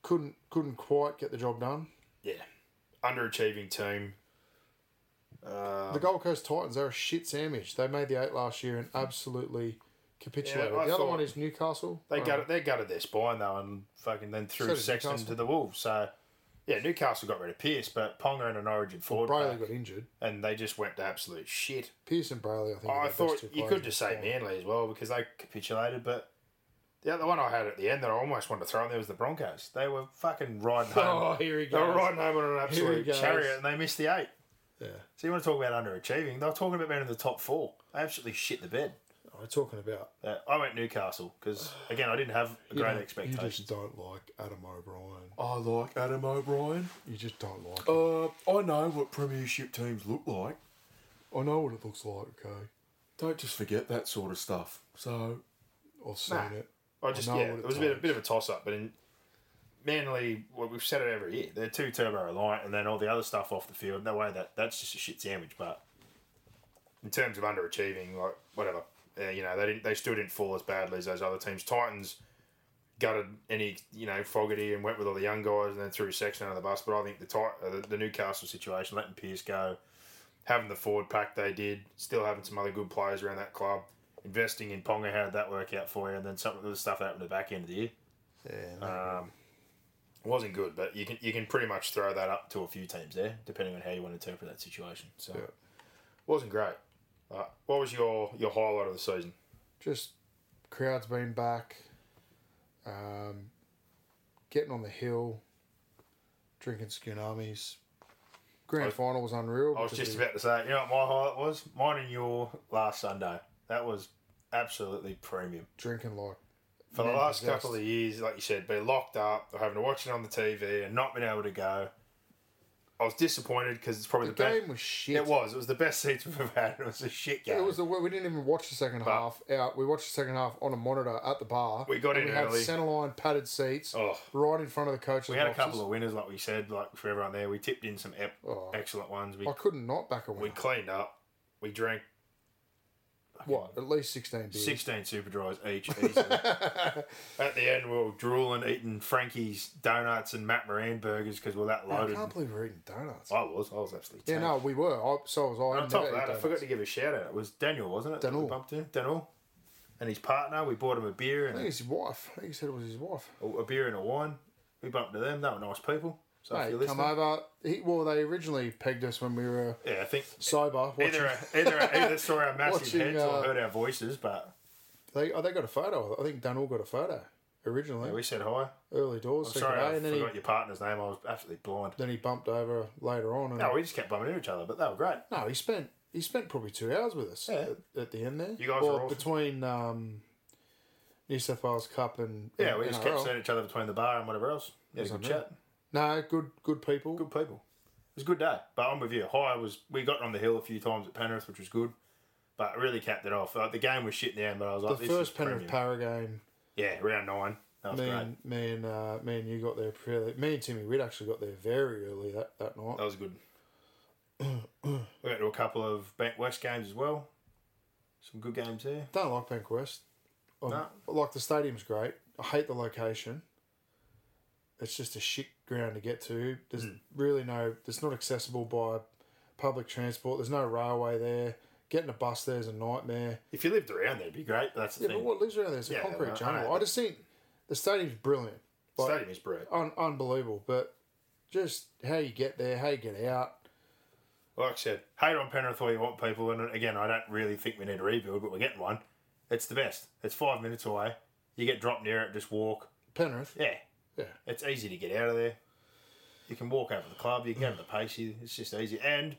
couldn't couldn't quite get the job done. yeah, underachieving team. Uh, The Gold Coast Titans, they're a shit sandwich. They made the eight last year and absolutely capitulated. Yeah, the other one is Newcastle. They Uh, gutted, they gutted their spine though, and fucking then threw did Sexton Newcastle. to the wolves. So yeah, Newcastle got rid of Pearce, but Ponga and an Origin forward Brailey got injured. and they just went to absolute shit. Pearce and Brailey, I think. are I thought you could just say. Manly as well because they capitulated, but the other one I had at the end that I almost wanted to throw in there was the Broncos. They were fucking riding (laughs) home. Oh, here he They were goes. riding home on an absolute chariot, and they missed the eight. Yeah. So you want to talk about underachieving? They're talking about being in the top four. They absolutely shit the bed. I'm talking about. Uh, I went Newcastle because again I didn't have (sighs) a great don't- expectation. You just don't like Adam O'Brien. I like Adam O'Brien. You just don't like him. Uh, I know what Premiership teams look like. I know what it looks like, okay? Don't just forget that sort of stuff. So I've seen Nah. it. I just know yeah, what it it was a bit, a takes. bit of a toss up, but in Manly, well, we've said it every year. They're two turbo reliant, and then all the other stuff off the field. No way that that's just a shit sandwich. But in terms of underachieving, like whatever, uh, you know, they didn't, they still didn't fall as badly as those other teams. Titans gutted any, you know, Fogarty and went with all the young guys, and then threw Sexton under the bus. But I think the Tit- uh, the, the Newcastle situation, letting Pearce go, having the forward pack they did, still having some other good players around that club. Investing in Ponga, how did that work out for you? And then some of the stuff that happened at the back end of the year Yeah. um, wasn't good, but you can you can pretty much throw that up to a few teams there, depending on how you want to interpret that situation. So, Yeah. wasn't great. Uh, what was your your highlight of the season? just crowds being back, um, getting on the hill, drinking tsunamis. Grand was- final was unreal. I was just about to say, you know what my highlight was? Mine and your last Sunday. That was absolutely premium. drinking like For the last possessed. couple of years, like you said, being locked up, or having to watch it on the TV and not being able to go. I was disappointed because it's probably The the, game best. was shit. It was. It was the best seats we've ever (laughs) had. It was a shit game. It was the we didn't even watch the second But- half out. We watched the second half on a monitor at the bar. We got in we had early. centre line padded seats Oh. right in front of the coaches. We had a couple of winners, like we said, like for everyone there. We tipped in some ep- Oh. excellent ones. We I couldn't not back a we cleaned up. We drank What? At least sixteen beers. sixteen super dries each. Easily. (laughs) At the end, we were drooling, eating Frankie's donuts and Matt Moran burgers because we we're that loaded. I loaded. can't believe we're eating donuts. I was, I was absolutely. yeah, no, we were. I, so was I. On top of eat that, I donuts. forgot to give a shout out. It was Daniel, wasn't it? that we Daniel. bumped in? Daniel, and his partner. We bought him a beer I and think it's his wife. I think he said it was his wife. a, a beer and a wine. We bumped to them. They were nice people. So if Mate, you're come listening, over. He, well, they originally pegged us when we were yeah, I think sober. Watching, either either either saw our (laughs) massive Watching, heads or uh, heard our voices, but they oh, they got a photo. I think Dunwell got a photo. originally. Yeah, we said hi. early doors. I'm sorry, I and then he, forgot your partner's name. I was absolutely blind. then he bumped over later on. And, No, we just kept bumping into each other, but they were great. no, he spent he spent probably two hours with us Yeah. at, at the end there. You guys were awesome. between um, New South Wales Cup and Yeah, we just NRL. kept seeing each other between the bar and whatever else. Yeah, good unreal. chat. No, good good people. Good people. It was a good day. But I'm with you. High was we got on the hill a few times at Penrith, which was good. But really capped it off. Like, the game was shit the end, but I was the like, this first Penrith. Para game, Yeah, round nine. That was me great. and, me and uh, me and you got there fairly. Me and Timmy Witt actually got there very early that, that night. That was good. we went to a couple of Bank West games as well. Some good games there. Don't like Bank West. No. Like the stadium's great. I hate the location. It's just a shit ground to get to. There's Hmm. really no. It's not accessible by public transport. There's no railway there. Getting a bus there is a nightmare. If you lived around there, it'd be great. That's the Yeah, thing. but what lives around there is a Yeah, concrete I jungle. I, just think the stadium's brilliant. Like, Stadium is brilliant. un- unbelievable. But just how you get there, how you get out. Like I said, hate on Penrith all you want, people. And again, I don't really think we need a rebuild, but we're getting one. It's the best. It's five minutes away. You get dropped near it, just walk. Penrith. Yeah, Yeah. it's easy to get out of there. You can walk over the club. You can go to the Pacey. It's just easy. And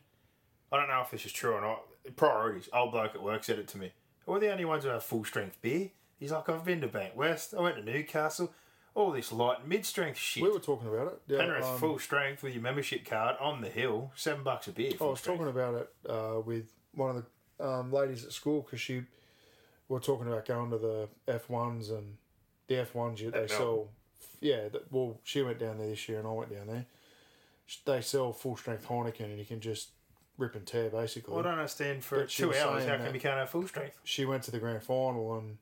I don't know if this is true or not. Priorities. Old bloke at work said it to me. We're the only ones who have full strength beer. He's like, I've been to Bank West. I went to Newcastle. All this light mid strength shit. We were talking about it. Yeah, Penrith um, full strength with your membership card on the hill. Seven bucks a beer. I was strength. talking about it uh, with one of the um, ladies at school because she we were talking about going to the F ones and the F ones you they At sell. Yeah, well, she went down there this year and I went down there. They sell full strength Heineken and you can just rip and tear basically. Well, I don't understand for But two hours how come that- you can't have full strength? She went to the grand final and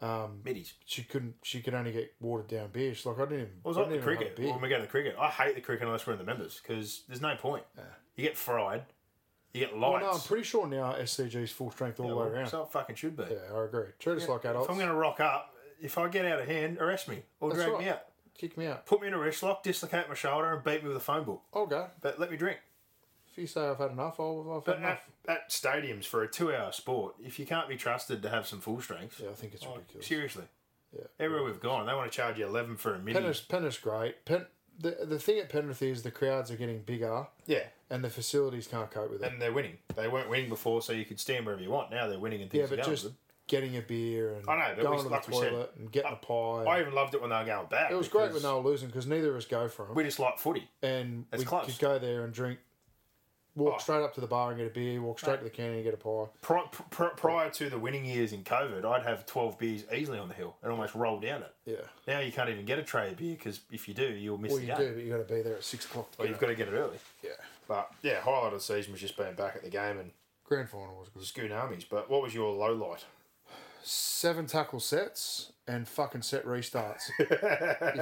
um, Middies. she couldn't. She could only get watered down beer. She's like, I didn't even. Well, it's I like the didn't even have cricket. beer. When we go to the cricket, I hate the cricket unless we're in the members because there's no point. You get fried, you get Well, lights. no, I'm pretty sure now SCG's full strength all Yeah, the way well, around. So it fucking should be. yeah, I agree. Treat us like adults. If I'm going to rock up, if I get out of hand, arrest me or That's drag right. me out. Kick me out. Put me in a wrist lock, dislocate my shoulder, and beat me with a phone book. I'll go. But let me drink. If you say I've had enough, I'll, I've had But enough. at, at stadiums for a two-hour sport, if you can't be trusted to have some full strength, Yeah, I think it's like, ridiculous. seriously, Yeah. everywhere we've gone, they want to charge you eleven for a mini. Penrith's, Penrith's great. Pen, the, the thing at Penrith is the crowds are getting bigger Yeah, and the facilities can't cope with it. and they're winning. They weren't winning before, so you could stand wherever you want. Now they're winning and yeah, things are but going just good. Getting a beer and going to the toilet and getting I- a pie. I even loved it when they were going back. it was great when they were losing because neither of us go for them. We just like footy. and It's we close. could go there and drink, walk Oh. straight up to the bar and get a beer, walk straight to the canteen and get a pie. Pri- pr- prior to the winning years in COVID, I'd have 12 beers easily on the hill and almost roll down it. Yeah. Now you can't even get a tray of beer because if you do, you'll miss Well, you game. do, but you got to be there at six o'clock. Get you've got to get it early. yeah. But yeah, highlight of the season was just being back at the game and Grand final was good. Scoon Armies. But what was your low light? Seven tackle sets and fucking set restarts. (laughs) you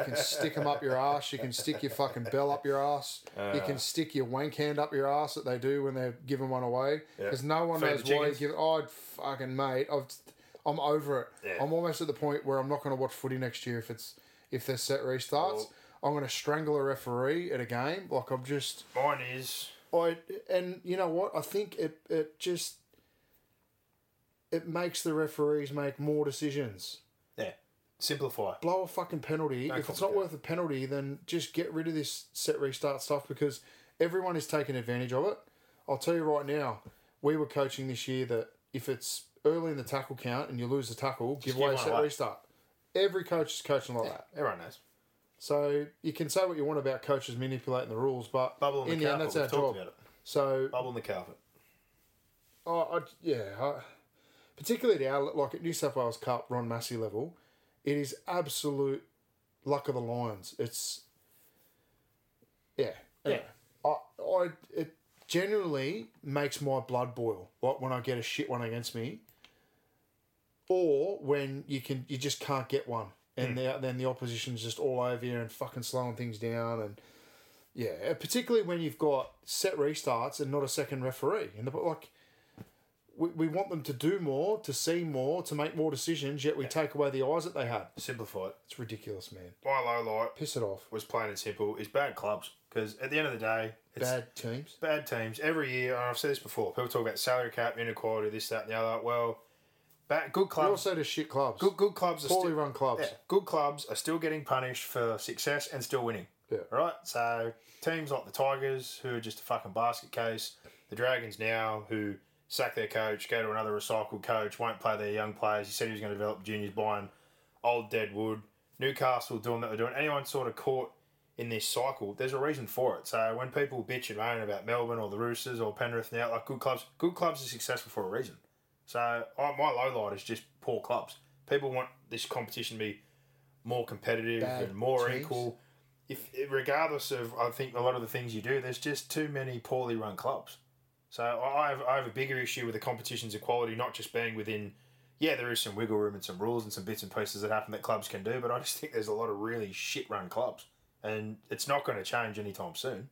can stick them up your ass. You can stick your fucking bell up your ass. you Uh. can stick your wank hand up your ass that they do when they're giving one away. Because no one Feed knows why you give. Oh, fucking mate, I've, I'm over it. Yeah. I'm almost at the point where I'm not going to watch footy next year if it's if there's set restarts. Well- I'm going to strangle a referee at a game. Like I'm just. Mine is I and you know what? I think it it just it makes the referees make more decisions. yeah, simplify. Blow a fucking penalty. Don't if it's not worth a penalty, then just get rid of this set restart stuff because everyone is taking advantage of it. I'll tell you right now, we were coaching this year that if it's early in the tackle count and you lose the tackle, give give away a set away. restart. Every coach is coaching like that. Everyone knows. So you can say what you want about coaches manipulating the rules, but Bubble in the the end, carpet. that's We've our job. about it. So Bubble in the carpet. Oh, I, yeah. I, particularly at our, like at New South Wales Cup, Ron Massey level, it is absolute luck of the Lions. It's, yeah. Anyway, I, I, it generally makes my blood boil like when I get a shit one against me or when you can you just can't get one and hmm. the, then the opposition's just all over you and fucking slowing things down and yeah, particularly when you've got set restarts and not a second referee. And the, like, we, we want them to do more, to see more, to make more decisions. Yet we take away the eyes that they had. Simplify it. It's ridiculous, man. My low light Piss it off. was plain and simple is bad clubs because at the end of the day, it's Bad teams. bad teams every year. And I've said this before. People talk about salary cap, inequality, this, that, and the other. Well, Bad, good You clubs. also just shit clubs. Good, good clubs are Poorly still, run clubs. Yeah, good clubs are still getting punished for success and still winning. Yeah. Right? So teams like the Tigers, who are just a fucking basket case, the Dragons now, who sack their coach, go to another recycled coach, won't play their young players. He said he was going to develop juniors buying old dead wood. Newcastle doing that they're doing. Anyone sort of caught in this cycle, there's a reason for it. So when people bitch and moan about Melbourne or the Roosters or Penrith now, like good clubs, good clubs are successful for a reason. So I, my low light is just poor clubs. People want this competition to be more competitive Bad and more teams. equal. If regardless of, I think a lot of the things you do, there's just too many poorly run clubs. So I have, I have a bigger issue with the competition's equality, not just being within. Yeah, there is some wiggle room and some rules and some bits and pieces that happen that clubs can do, but I just think there's a lot of really shit run clubs, and it's not going to change anytime soon.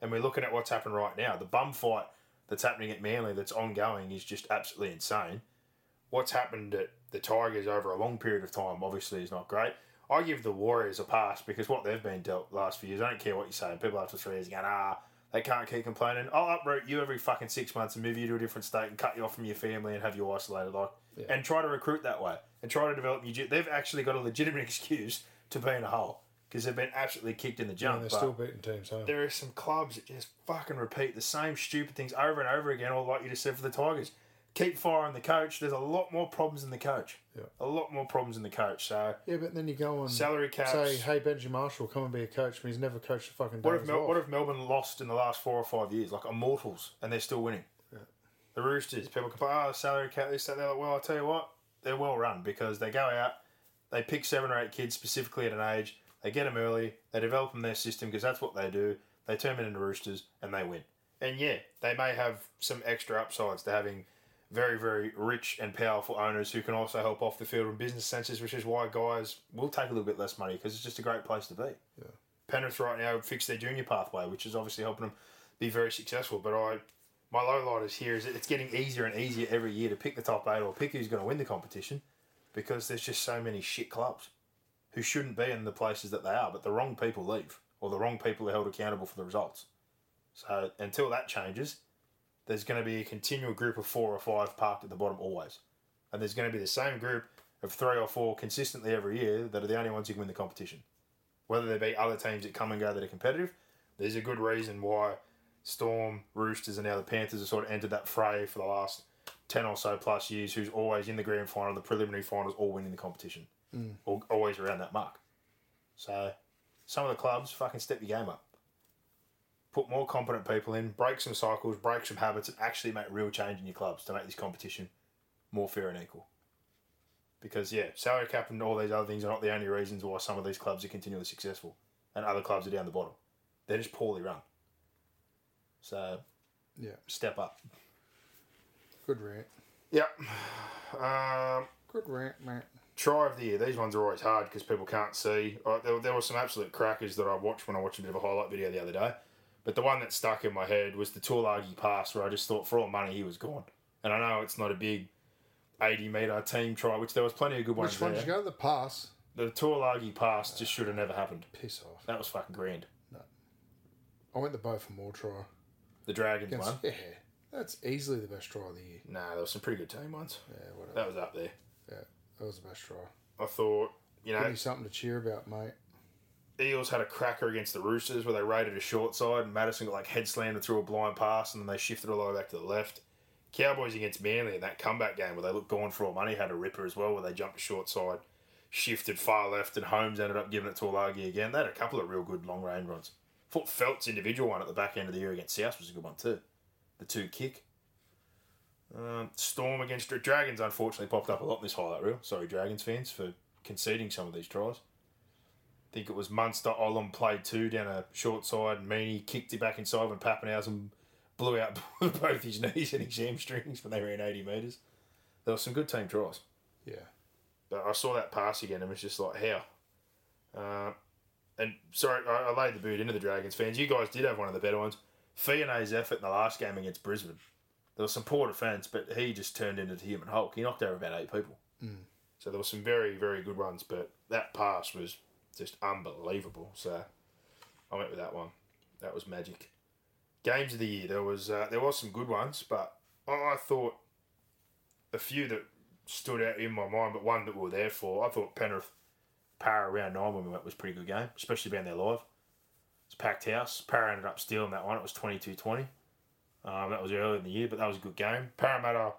And we're looking at what's happened right now. The bum fight that's happening at Manly that's ongoing is just absolutely insane. What's happened at the Tigers over a long period of time obviously is not great. I give the Warriors a pass because what they've been dealt last few years, I don't care what you say. People after three years going, ah, they can't keep complaining. Oh, I'll uproot you every fucking six months and move you to a different state and cut you off from your family and have you isolated, like, and try to recruit that way and try to develop new. They've actually got a legitimate (laughs) excuse to be in a hole because they've been absolutely kicked in the jump. and they're still beating teams home. there are some clubs that just fucking repeat the same stupid things over and over again, or like you just said for the Tigers. Keep firing the coach. There's a lot more problems in the coach. Yeah. A lot more problems in the coach. So Yeah, but then you go and Salary caps. say, "Hey, Benji Marshall, come and be a coach," but he's never coached a fucking. what if Mel- what if Melbourne lost in the last four or five years, like immortals, and they're still winning? The Roosters, people complain, oh, salary cap, this, that, they're like, well, I tell you what, they're well run because they go out, they pick seven or eight kids specifically at an age, they get them early, they develop them their system because that's what they do. They turn them into Roosters and they win. And yeah, they may have some extra upsides to having very, very rich and powerful owners who can also help off the field in business senses, which is why guys will take a little bit less money because it's just a great place to be. Yeah. Penrith right now fixed their junior pathway, which is obviously helping them be very successful. But I, my low light is here is that it's getting easier and easier every year to pick the top eight or pick who's going to win the competition because there's just so many shit clubs who shouldn't be in the places that they are, but the wrong people leave or the wrong people are held accountable for the results. So until that changes, there's going to be a continual group of four or five parked at the bottom always. And there's going to be the same group of three or four consistently every year that are the only ones who can win the competition. Whether there be other teams that come and go that are competitive, there's a good reason why Storm, Roosters, and now the Panthers have sort of entered that fray for the last 10 or so plus years, who's always in the grand final, the preliminary finals, all winning the competition. Mm. Al always around that mark. So some of the clubs fucking step your game up. Put more competent people in, break some cycles, break some habits, and actually make real change in your clubs to make this competition more fair and equal. Because yeah, salary cap and all these other things are not the only reasons why some of these clubs are continually successful, and other clubs are down the bottom. They're just poorly run. So Yeah, step up. good rant. Yep. Um, Good rant, mate. try of the year. These ones are always hard because people can't see. There, there were some absolute crackers that I watched when I watched a bit of a highlight video the other day. But the one that stuck in my head was the Taulagi pass, where I just thought, for all money, he was gone. And I know it's not a big 80 metre team try, which there was plenty of good ones Which one did you go? To the pass. The Taulagi pass just should have never happened. Piss off. That was fucking grand. No. I went the bow for more try. The Dragons Against, one. yeah, that's easily the best try of the year. Nah, there was some pretty good team ones. Yeah, whatever. That was up there. Yeah, that was the best try. I thought, you Give know, me something to cheer about, mate. Eels had a cracker against the Roosters where they raided a short side and Matterson got like head slammed and threw a blind pass and then they shifted all the way back to the left. Cowboys against Manly in that comeback game where they looked gone for all money had a ripper as well where they jumped a short side, shifted far left and Holmes ended up giving it to Olagi again. They had a couple of real good long range runs. thought Feldt's individual one at the back end of the year against South was a good one too. The two kick. Um, Storm against Dragons unfortunately popped up a lot in this highlight reel. Sorry, Dragons fans, for conceding some of these tries. I think it was Munster. Ollam played two down a short side, and Meaney kicked it back inside when Papenhuyzen blew out (laughs) both his knees and his hamstrings when they ran 80 metres. There were some good team tries. Yeah. But I saw that pass again and was just like, how? Uh, and sorry, I, I laid the boot into the Dragons fans. You guys did have one of the better ones. Fionnet's effort in the last game against Brisbane. There was some poor defence, but he just turned into the human Hulk. He knocked over about eight people. So there were some very, very good ones, but that pass was just unbelievable. So I went with that one. That was magic. Games of the year, there was uh, there was some good ones, but I, thought a few that stood out in my mind, but one that we were there for. I thought Penrith Para round nine when we went was a pretty good game, especially being there live. It's packed house. Para ended up stealing that one. It was 22-20. Um, that was early in the year, but that was a good game. Parramatta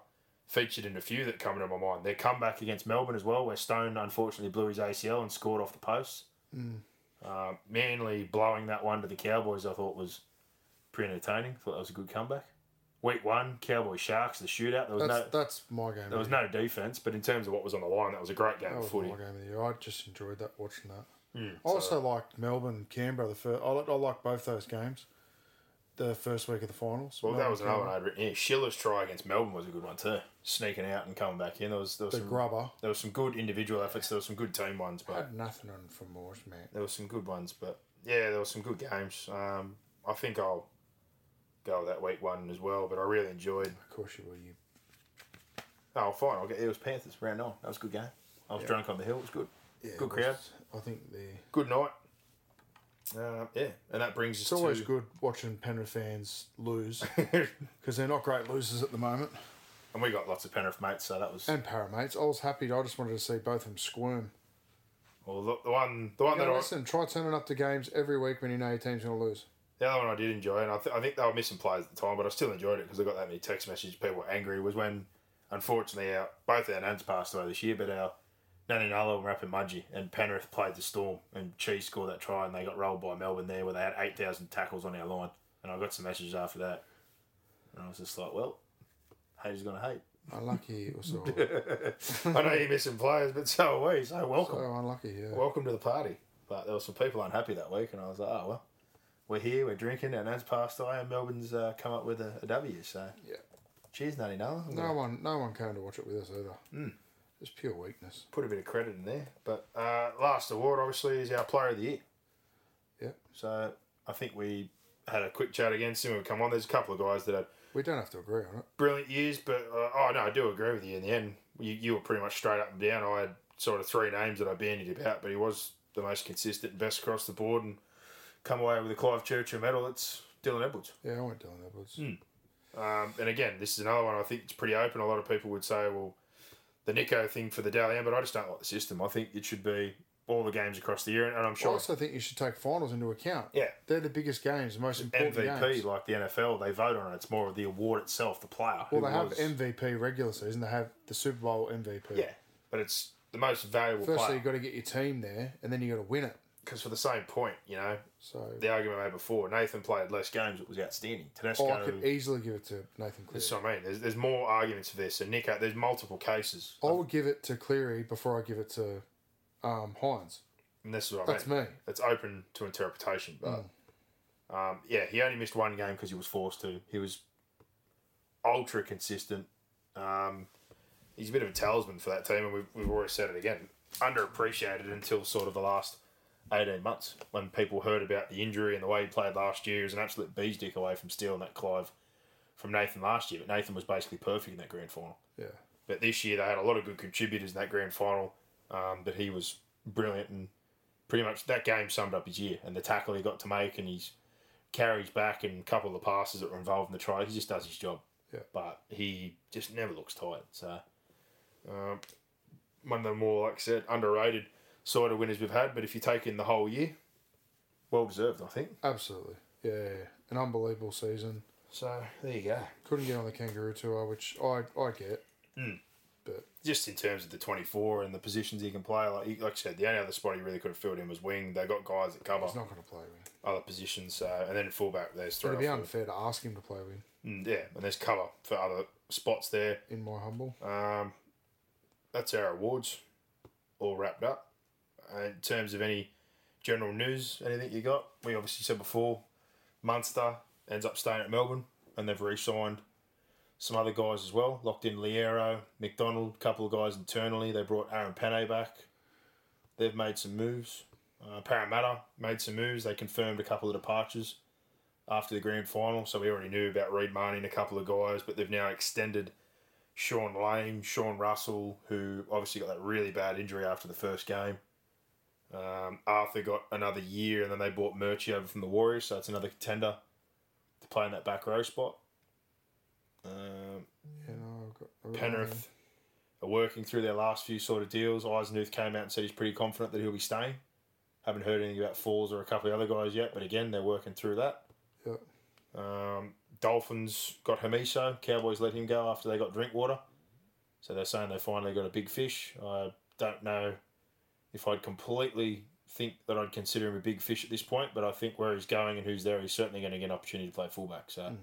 featured in a few that come into my mind. Their comeback against Melbourne as well, where Stone unfortunately blew his ACL and scored off the post. Uh, Manly blowing that one to the Cowboys, I thought was pretty entertaining. Thought that was a good comeback. Week one, Cowboy Sharks, the shootout. There was That's no that's my game. there was of the year. no defense, but in terms of what was on the line, that was a great game That of was footy. my game of the year. I just enjoyed that watching that. Mm, I also liked Melbourne, Canberra. The first, I, li- I like both those games. The first week of the finals. Well, that was another one. I'd written here. Schiller's try against Melbourne was a good one too. Sneaking out and coming back in. There was there was The some grubber. there was some good individual efforts. There was some good team ones, I but had nothing on from Moores, man. there was some good ones. But yeah, there was some good games. Um, I think I'll go with that week one as well. But I really enjoyed. Of course you will. You Oh, fine. I'll get It was Panthers round nine. That was a good game. I was drunk on the hill. It was good. yeah, good crowd. I think the Good night. Uh, yeah, and that brings us it's always to good watching Penrith fans lose (laughs) because they're not great losers at the moment. And we got lots of Penrith mates, so that was And Paramates, I was happy. I just wanted to see both of them squirm. well the, the one the one You that know, I, listen, try turning up to games every week when you know your team's going to lose. The other one I did enjoy, and I, th- I think they were missing players at the time, but I still enjoyed it because I got that many text messages. People were angry. Was when, unfortunately, our both our nans passed away this year, but our Nanny Nullo and Rapid Mudgee and Penrith played the Storm, and Cheese scored that try, and they got rolled by Melbourne there, where they had eight thousand tackles on our line, and I got some messages after that, and I was just like, well, haters gonna hate. (laughs) Unlucky was (laughs) all. I know you're missing players, but so are we. So welcome. so unlucky, yeah. welcome to the party. But there were some people unhappy that week, and I was like, oh well, we're here, we're drinking, and as passed away, and Melbourne's uh, come up with a, a W. So Yeah. cheers, Nutty Nulla. No one, no one came to watch it with us either. Hmm. Just pure weakness. put a bit of credit in there. But uh, last award, obviously, is our Player of the Year. Yeah. So I think we had a quick chat against him. We come on. There's a couple of guys that had We don't have to agree on it. brilliant years, but uh, oh no, I do agree with you. In the end, you, you were pretty much straight up and down. I had sort of three names that I bandied about, but he was the most consistent and best across the board, and come away with the Clive Churchill medal. It's Dylan Edwards. Yeah, I went Dylan Edwards. Hmm. Um, and again, this is another one I think it's pretty open. A lot of people would say, well, the Nicho thing for the Dally M, but I just don't like the system. I think it should be all the games across the year, and I'm sure. I also think you should take finals into account. Yeah. They're the biggest games, the most important MVP, games. like the NFL, they vote on it. It's more of the award itself, the player. Well, they have was- MVP regular season. They have the Super Bowl MVP. Yeah, but it's the most valuable Firstly, player. you've got to get your team there, and then you got to win it. Because for the same point, you know, So the argument I made before, Nathan played less games, it was outstanding. Tedesco, oh, I could easily give it to Nathan Cleary. that's what I mean. There's, there's more arguments for this. And Nicho, there's multiple cases. I would give it to Cleary before I give it to um, Hynes. And this is what I That's mean. me. It's open to interpretation, but um, yeah, he only missed one game because he was forced to. He was ultra consistent. Um, he's a bit of a talisman for that team, and we've, we've already said it again. Underappreciated until sort of the last 18 months when people heard about the injury and the way he played last year. He was an absolute bee's dick away from stealing that Clive from Nathan last year, but Nathan was basically perfect in that grand final. Yeah. But this year they had a lot of good contributors in that grand final. Um, but he was brilliant and pretty much that game summed up his year. And the tackle he got to make and his carries back and a couple of the passes that were involved in the try, he just does his job. Yeah. But he just never looks tired. So um, one of the more, like I said, underrated sort of winners we've had. But if you take in the whole year, well deserved, I think. Absolutely. Yeah. An unbelievable season. So there you go. Couldn't get on the kangaroo tour, which I I get. Hmm. But just in terms of the 24 and the positions he can play, like he, like I said, the only other spot he really could have filled in was wing. They got guys that cover he's not going to play wing. other positions, so and then fullback there's three. It'd be unfair to ask him to play wing, Mm, yeah, and there's cover for other spots there. in my humble. Um, that's our awards all wrapped up. Uh, in terms of any general news, anything you got? We obviously said before, Munster ends up staying at Melbourne, and they've re-signed some other guys as well. Locked in Loiero, McDonald, couple of guys internally. They brought Aaron Pane back. They've made some moves. Uh, Parramatta made some moves. They confirmed a couple of departures after the grand final. So we already knew about Reed Mahoney and a couple of guys, but they've now extended Shaun Lane, Sean Russell, who obviously got that really bad injury after the first game. Um, Arthur got another year, and then they bought Murchie over from the Warriors, so it's another contender to play in that back row spot. Um, You know, I've got, I've got Penrith are working through their last few sort of deals. Eisenhuth came out and said he's pretty confident that he'll be staying. Haven't heard anything about Falls or a couple of other guys yet, but again, they're working through that. Yeah. Um, Dolphins got Hamiso. Cowboys let him go after they got Drinkwater. So they're saying they finally got a big fish. I don't know if I'd completely think that I'd consider him a big fish at this point, but I think where he's going and who's there, he's certainly going to get an opportunity to play fullback. So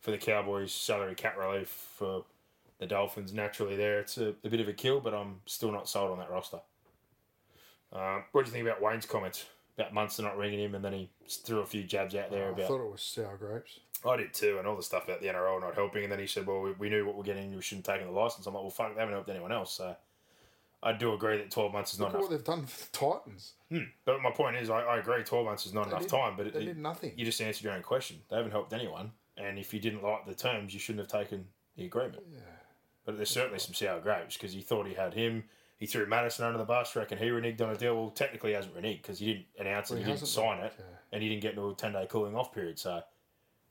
for the Cowboys, salary cap relief for the Dolphins, naturally there, it's a, a bit of a kill, but I'm still not sold on that roster. Uh, what do you think about Wayne's comments about Munster not ringing him and then he threw a few jabs out there I about thought it was sour grapes. I did too, and all the stuff about the NRL not helping. And then he said, "Well, we, we knew what we're getting. We shouldn't have taken the license." I'm like, "Well, fuck, they haven't helped anyone else." So I do agree that 12 months is not enough. what they've done for the Titans. But my point is, I, I agree, 12 months is not enough did- time. But it, they did nothing. You just answered your own question. They haven't helped anyone, and if you didn't like the terms, you shouldn't have taken the agreement. But there's certainly some sour grapes because he thought he had him. He threw Madison under the bus. Reckon he reneged on a deal. Well, technically, he hasn't reneged because he didn't announce it. Well, he, he didn't sign it, yeah. and he didn't get into a 10 day cooling off period. So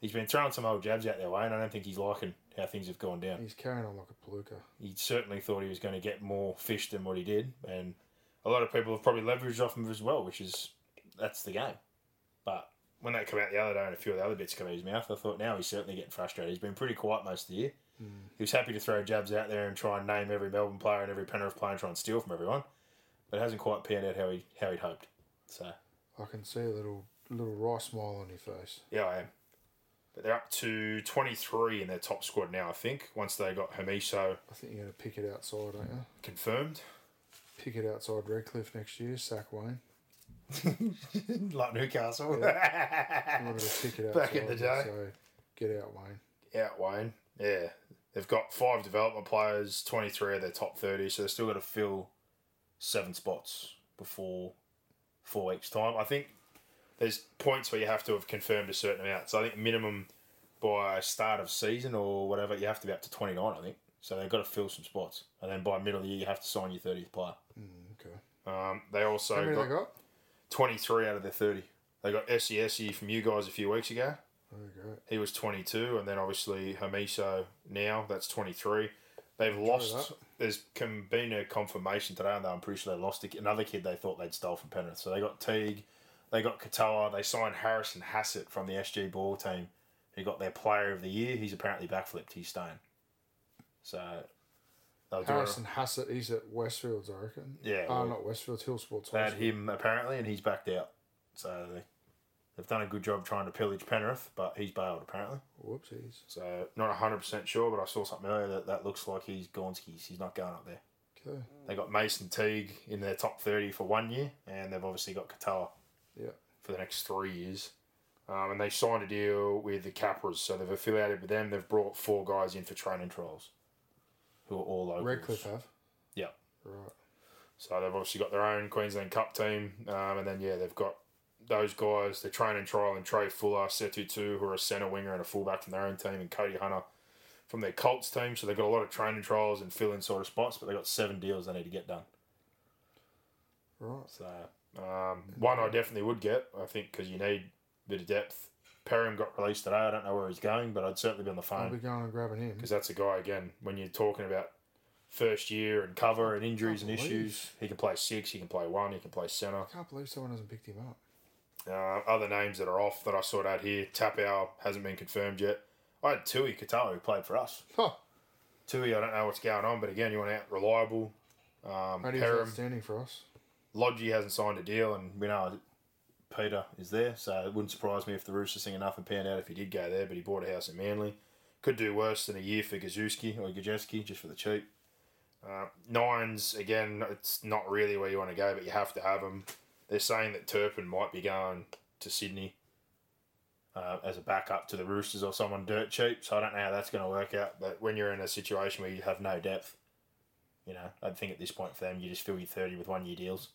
he's been throwing some old jabs out there, way, and I don't think he's liking how things have gone down. He's carrying on like a palooka. He certainly thought he was going to get more fish than what he did, and a lot of people have probably leveraged off him as well, which is that's the game. But when that came out the other day and a few of the other bits come out of his mouth, I thought now he's certainly getting frustrated. He's been pretty quiet most of the year. He was happy to throw jabs out there and try and name every Melbourne player and every Penrith player and try and steal from everyone, but it hasn't quite panned out how he how he'd hoped. So I can see a little little wry smile on your face. yeah, I am. But they're up to twenty three in their top squad now. I think once they got Hamiso I think you're going to pick it outside, aren't you? confirmed. Pick it outside Redcliffe next year, sack Wayne. (laughs) like Newcastle. You wanted to pick it outside. (laughs) Back in the day. So get out, Wayne. out Wayne. Yeah. They've got five development players, 23 of their top 30, so they've still got to fill seven spots before four weeks' time. I think there's points where you have to have confirmed a certain amount. So I think minimum by start of season or whatever, you have to be up to 29, I think. So they've got to fill some spots. And then by middle of the year, you have to sign your 30th player. Okay. Um, they also How many got, they got? 23 out of their 30. They got SESE from you guys a few weeks ago. Great. He was 22, and then obviously Hamiso now, that's 23. They've lost. that. There's been a confirmation today, and I'm pretty sure they lost another kid they thought they'd stole from Penrith. So they got Teague, they got Katoa, they signed Harrison Hassett from the SG Ball team. who got their player of the year. He's apparently backflipped. He's staying. So Harrison Hassett, he's at Westfields, I reckon. Yeah, Oh, well, not Westfields, Hill Sports. They had him apparently, and he's backed out. So they, they've done a good job trying to pillage Penrith, but he's bailed apparently. Whoopsies. So not hundred percent sure, but I saw something earlier that that looks like he's Gonski's. He's not going up there. Okay. They got Mason Teague in their top thirty for one year, and they've obviously got Katoa Yeah. for the next three years. Um, and they signed a deal with the Capras, so they've affiliated with them. They've brought four guys in for training trials, who are all locals. Redcliffe have. Yeah. Right. So they've obviously got their own Queensland Cup team, um, and then yeah, they've got those guys. They're training trial and Trey Fuller, Setu two, who are a centre winger and a fullback from their own team, and Cody Hunter from their Colts team. So they've got a lot of training trials and fill in sort of spots, but they've got seven deals they need to get done. Right. So um, one I definitely would get, I think, because you need a bit of depth. Perham got released today. I don't know where he's going, but I'd certainly be on the phone. I'll be going and grabbing him. because that's a guy again. When you're talking about first year and cover and injuries and issues, he can play six, he can play one, he can play centre. I can't believe someone hasn't picked him up. Uh, other names that are off that I sorted out here, Tapau hasn't been confirmed yet. I had Tui Katoa who played for us. Huh. Tui, I don't know what's going on, but again, you want out reliable. Um, he's Perham, outstanding for us. Lodgy hasn't signed a deal, and we know Peter is there, so it wouldn't surprise me if the Roosters sing enough and panned out if he did go there, but he bought a house in Manly. Could do worse than a year for Gazewski or Gajewski just for the cheap. Uh, nines, again, it's not really where you want to go, but you have to have them. They're saying that Turpin might be going to Sydney uh, as a backup to the Roosters or someone dirt cheap, so I don't know how that's going to work out. But when you're in a situation where you have no depth, you know, I think at this point for them, you just fill your 30 with one year deals.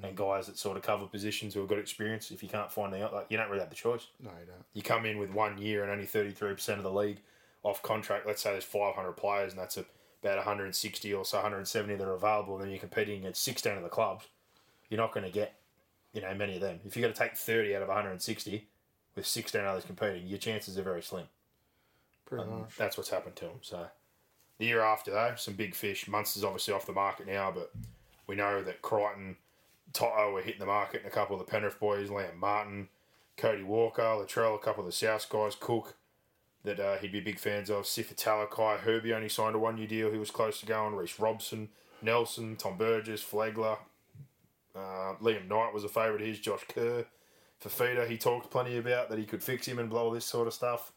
And guys that sort of cover positions who have got experience, if you can't find out, like you don't really have the choice. No, you don't. You come in with one year and only 33% of the league off contract. Let's say there's 500 players and that's a, about 160 or so 170 that are available, then you're competing against 16 of the clubs. You're not going to get, you know, many of them. If you've got to take 30 out of 160 with 16 others competing, your chances are very slim. Pretty Um, much. that's what's happened to him. So The year after, though, some big fish. Munster's obviously off the market now, but we know that Crichton, Toto were hitting the market, and a couple of the Penrith boys, Liam Martin, Cody Walker, Latrell, a couple of the South guys, Cook, that uh, he'd be big fans of. Sifa Talakai, Herbie only signed a one year deal. He was close to going. Reese Robson, Nelson, Tom Burgess, Flegler. Uh, Liam Knight was a favourite of his. Josh Kerr. Fifita, he talked plenty about that he could fix him and blow all this sort of stuff.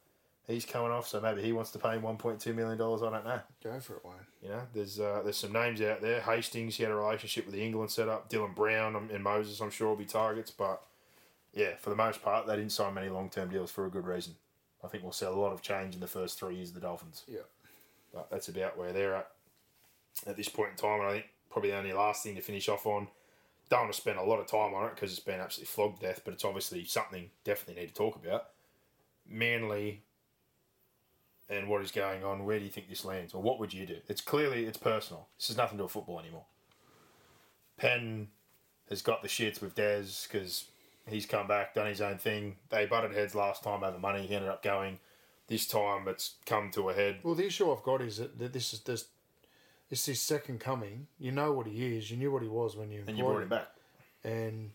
He's coming off, so maybe he wants to pay him $1.2 million. I don't know. Go for it, Wayne. You know, there's uh, there's some names out there. Hastings, he had a relationship with the England setup. Dylan Brown and Moses, I'm sure, will be targets. But yeah, for the most part, they didn't sign many long term deals for a good reason. I think we'll see a lot of change in the first three years of the Dolphins. Yeah. But that's about where they're at at this point in time. And I think probably the only last thing to finish off on. Don't want to spend a lot of time on it because it's been absolutely flogged to death, but it's obviously something definitely need to talk about. Manly and what is going on. Where do you think this lands, or what would you do? It's clearly it's personal. This has nothing to do with football anymore. Penn has got the shits with Des because he's come back, done his own thing. They butted heads last time over money. He ended up going. This time it's come to a head. Well, the issue I've got is that, that this is this. It's his second coming. You know what he is. You knew what he was when you And you brought him back. and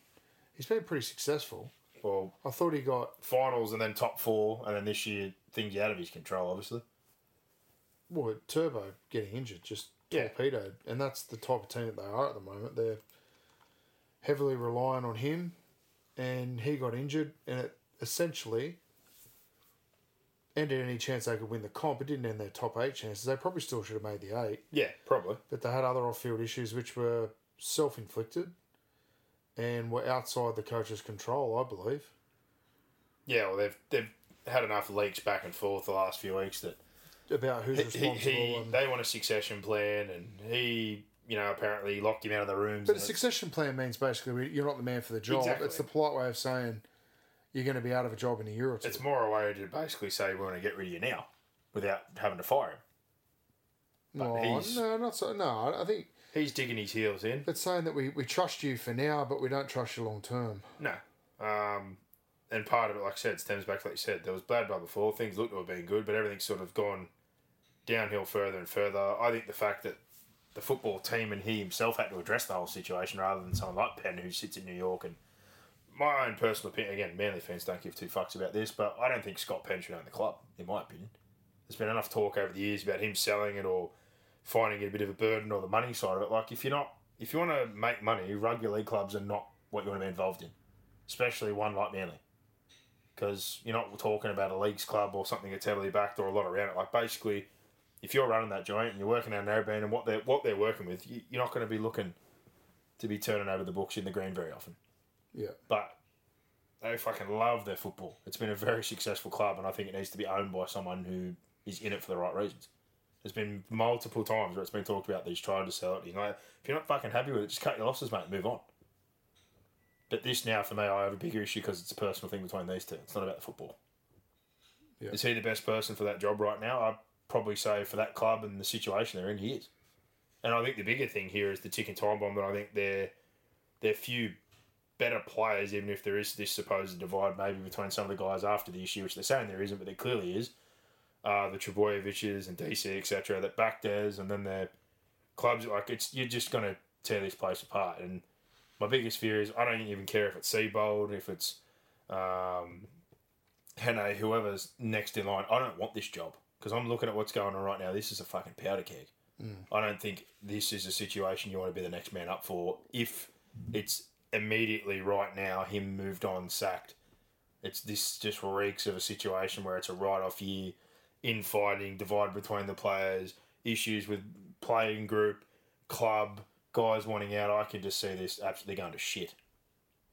he's been pretty successful. Well, I thought he got finals and then top four, and then this year things out of his control, obviously. well Turbo getting injured, just Yeah. torpedoed, and that's the type of team that they are at the moment. They're heavily relying on him, and he got injured, and it essentially ended any chance they could win the comp. It didn't end their top eight chances. They probably still should have made the eight. Yeah, probably. but they had other off-field issues which were self-inflicted and were outside the coach's control, I believe. Yeah, well, they've they've had enough leaks back and forth the last few weeks that About who's he, responsible. he, and, they want a succession plan, and he, you know, apparently locked him out of the rooms. but a succession plan means basically you're not the man for the job. Exactly. It's the polite way of saying you're going to be out of a job in a year or two. It's more a way to basically say we want to get rid of you now, without having to fire him. no, he's- no, not so. No, I think He's digging his heels in. it's saying that we, we trust you for now, but we don't trust you long term. No. Um, and part of it, like I said, stems back, like you said, there was bad blood before. Things looked to have been good, but everything's sort of gone downhill further and further. I think the fact that the football team and he himself had to address the whole situation rather than someone like Penn who sits in New York and my own personal opinion, again, Manly fans don't give two fucks about this, but I don't think Scott Penn should own the club, in my opinion. There's been enough talk over the years about him selling it or finding it a bit of a burden or the money side of it. Like, if you're not, if you want to make money, rugby league clubs are not what you want to be involved in, especially one like Manly. Because you're not talking about a leagues club or something that's heavily backed or a lot around it. Like, basically, if you're running that joint and you're working out an and what they're, what they're working with, you, you're not going to be looking to be turning over the books in the green very often Yeah. but they fucking love their football. It's been a very successful club, and I think it needs to be owned by someone who is in it for the right reasons. There's been multiple times where it's been talked about that he's trying to sell it. You know, if you're not fucking happy with it, just cut your losses, mate, and move on. But this now, for me, I have a bigger issue because it's a personal thing between these two. It's not about the football. Yeah. Is he the best person for that job right now? I'd probably say for that club and the situation they're in, he is. And I think the bigger thing here is the ticking time bomb that I think they're they're few better players, even if there is this supposed divide maybe between some of the guys after the issue, which they're saying there isn't, but there clearly is. Uh, the Trebojeviches and DC, etc., that back theirs, and then their clubs, like, it's you're just going to tear this place apart. And my biggest fear is I don't even care if it's Seibold, if it's um, Hene, whoever's next in line. I don't want this job because I'm looking at what's going on right now. This is a fucking powder keg. I don't think this is a situation you want to be the next man up for if it's immediately right now him moved on, sacked. It's this just reeks of a situation where it's a write off year, infighting, divide between the players, issues with playing group, club, guys wanting out. I can just see this absolutely going to shit.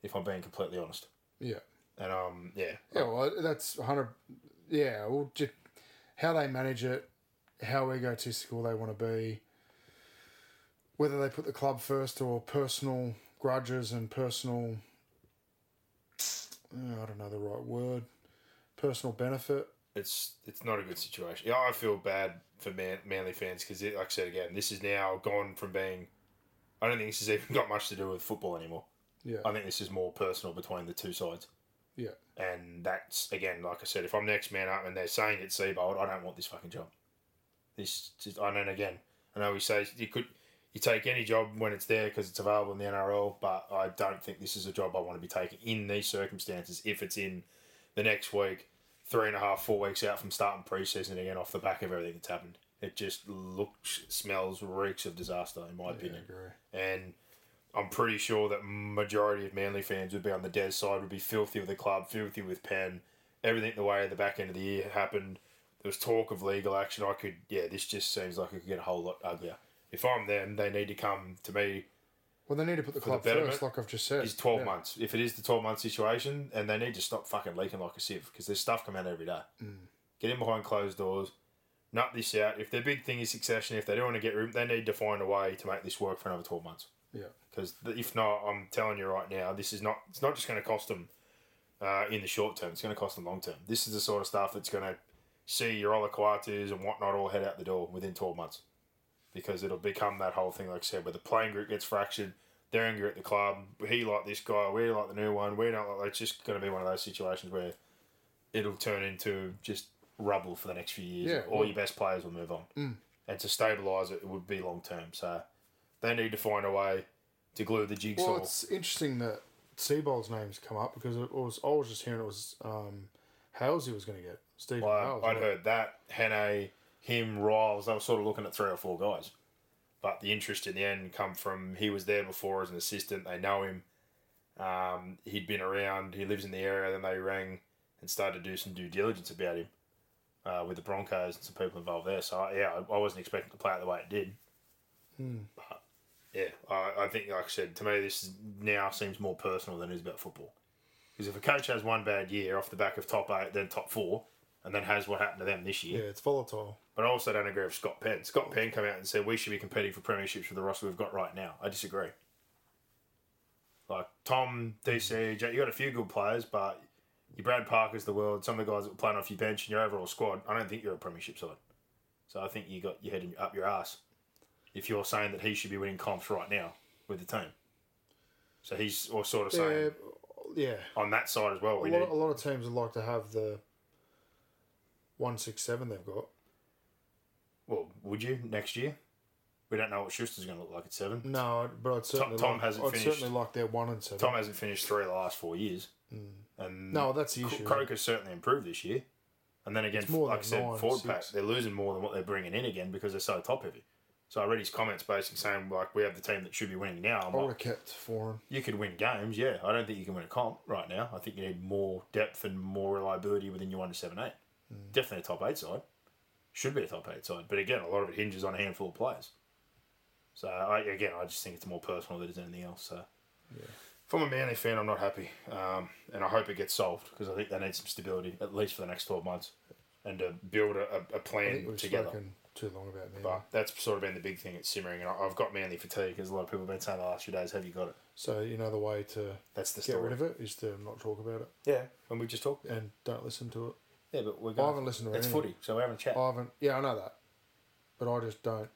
If I'm being completely honest, Yeah. and um, yeah, Yeah, well, that's 100. Yeah, well, just how they manage it, how egotistical they want to be, whether they put the club first or personal grudges and personal. uh, I don't know the right word. Personal benefit. it's it's not a good situation. Yeah, I feel bad for Man, Manly fans because, like I said again, this is now gone from being. I don't think this has even got much to do with football anymore. Yeah. I think this is more personal between the two sides, Yeah. and that's again, like I said, if I'm next man up and they're saying it's Seibold, I don't want this fucking job. This just, I know again. I know we say you could you take any job when it's there because it's available in the NRL, but I don't think this is a job I want to be taking in these circumstances. If it's in the next week, three and a half, four weeks out from starting preseason again, off the back of everything that's happened, it just looks, smells, reeks of disaster in my opinion. agree. And I'm pretty sure that majority of Manly fans would be on the Des side, would be filthy with the club, filthy with Penn. Everything the way at the back end of the year happened. There was talk of legal action. I could, yeah, this just seems like it could get a whole lot uglier. If I'm them, they need to come to me. Well, they need to put the the club betterment first, like I've just said. Is 12 Yeah. months. If it is the 12 month situation, and they need to stop fucking leaking like a sieve because there's stuff coming out every day. Mm. Get in behind closed doors, nut this out. If their big thing is succession, if they don't want to get room, they need to find a way to make this work for another 12 months. Yeah. Because if not, I'm telling you right now, this is not. It's not just going to cost them uh, in the short term. It's going to cost them long term. This is the sort of stuff that's going to see your Ola Coates and whatnot all head out the door within 12 months. Because it'll become that whole thing, like I said, where the playing group gets fractured. They're angry at the club. He like this guy. We like the new one. We don't like. It's just going to be one of those situations where it'll turn into just rubble for the next few years. Yeah, all well- your best players will move on. And to stabilise it, it would be long term. So they need to find a way to glue the jigsaw. Well, it's interesting that Seibold's name's come up because it was I was just hearing it was um, Halsey was going to get Stephen Well, Hales. I'd right? heard that Hannay, him, Riles. They were sort of looking at three or four guys, but the interest in the end come from he was there before as an assistant. They know him. Um, he'd been around. He lives in the area. Then they rang and started to do some due diligence about him uh, with the Broncos and some people involved there. So yeah, I, I wasn't expecting to play out the way it did. But yeah, I, I think, like I said, to me, this is- now seems more personal than it is about football. Because if a coach has one bad year off the back of top eight, then top four, and then has what happened to them this year, Yeah, it's volatile. but I also don't agree with Scott Penn. Scott Penn came out and said we should be competing for premierships with the roster we've got right now. I disagree. Like Tom, DC, you got a few good players, but your Brad Parker's the world. Some of the guys that were playing off your bench and your overall squad, I don't think you're a premiership side. So I think you got your head in- up your ass if you're saying that he should be winning comps right now with the team. So he's or sort of saying yeah. on that side as well. A We lot, a lot of teams would like to have the one six seven they've got. well, would you next year? We don't know what Schuster's going to look like at seven. No, but I'd certainly Tom like, hasn't I'd finished. certainly like their one and seven. Tom hasn't finished three of the last four years. Hmm. And no, that's the issue. Croker's certainly improved this year. And then again, like I said, nine, forward pack, they're losing more than what they're bringing in again because they're so top heavy. So I read his comments basically saying, like, we have the team that should be winning now. I'm I would like, have kept foreign. you could win games, yeah. I don't think you can win a comp right now. I think you need more depth and more reliability within your 1 to 7 8. Hmm. Definitely a top 8 side. Should be a top 8 side. But again, a lot of it hinges on a handful of players. So, I, again, I just think it's more personal than it's anything else. So, if I'm a Manly fan, I'm not happy. Um, and I hope it gets solved because I think they need some stability, at least for the next 12 months, and to build a, think plan we've together. spoken too long about me. But that's sort of been the big thing at simmering. And I- I've got Manly fatigue, as a lot of people have been saying the last few days. Have you got it? So you know the way to That's the get story. rid of it is to not talk about it Yeah, and we just talk and don't listen to it. Yeah, but we're going. I haven't listened to It's anything. footy, so we're having a chat. I haven't. Yeah, I know that, but I just don't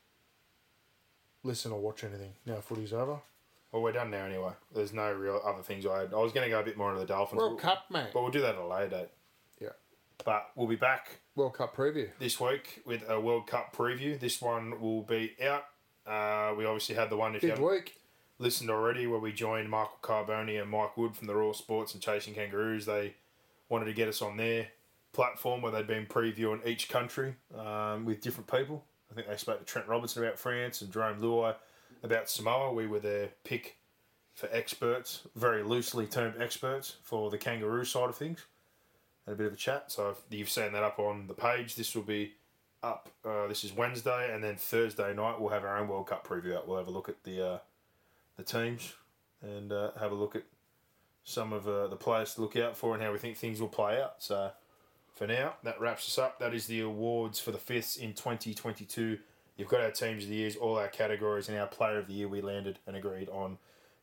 listen or watch anything now. Footy's over. Well, we're done now anyway. There's no real other things I had. I was going to go a bit more into the Dolphins. World Cup, mate. But we'll do that at a later date. Yeah, But we'll be back World Cup preview. this week with a World Cup preview. This one will be out. Uh, we obviously had the one if you Big haven't week. listened already where we joined Michael Carboni and Mike Wood from the Raw Sports and Chasing Kangaroos. They wanted to get us on their platform where they'd been previewing each country um, with different people. I think they spoke to Trent Robinson about France and Jarome Luai about Samoa. We were their pick for experts, very loosely termed experts for the kangaroo side of things. Had a bit of a chat. So if you've seen that up on the page, this will be up. Uh, this is Wednesday, and then Thursday night we'll have our own World Cup preview out. We'll have a look at the uh, the teams and uh, have a look at some of uh, the players to look out for and how we think things will play out. So for now, that wraps us up. That is the awards for the fifths in 2022. You've got our teams of the years, all our categories, and our player of the year. We landed and agreed on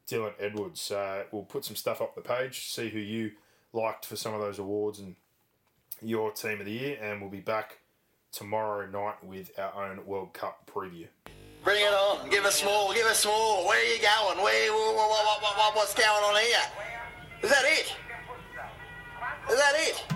Dylan Edwards. So we'll put some stuff up the page, see who you liked for some of those awards and your team of the year, and we'll be back tomorrow night with our own World Cup preview. Bring it on. Give us more. Give us more. Where are you going? Where? What, what, what, what's going on here? Is that it? Is that it?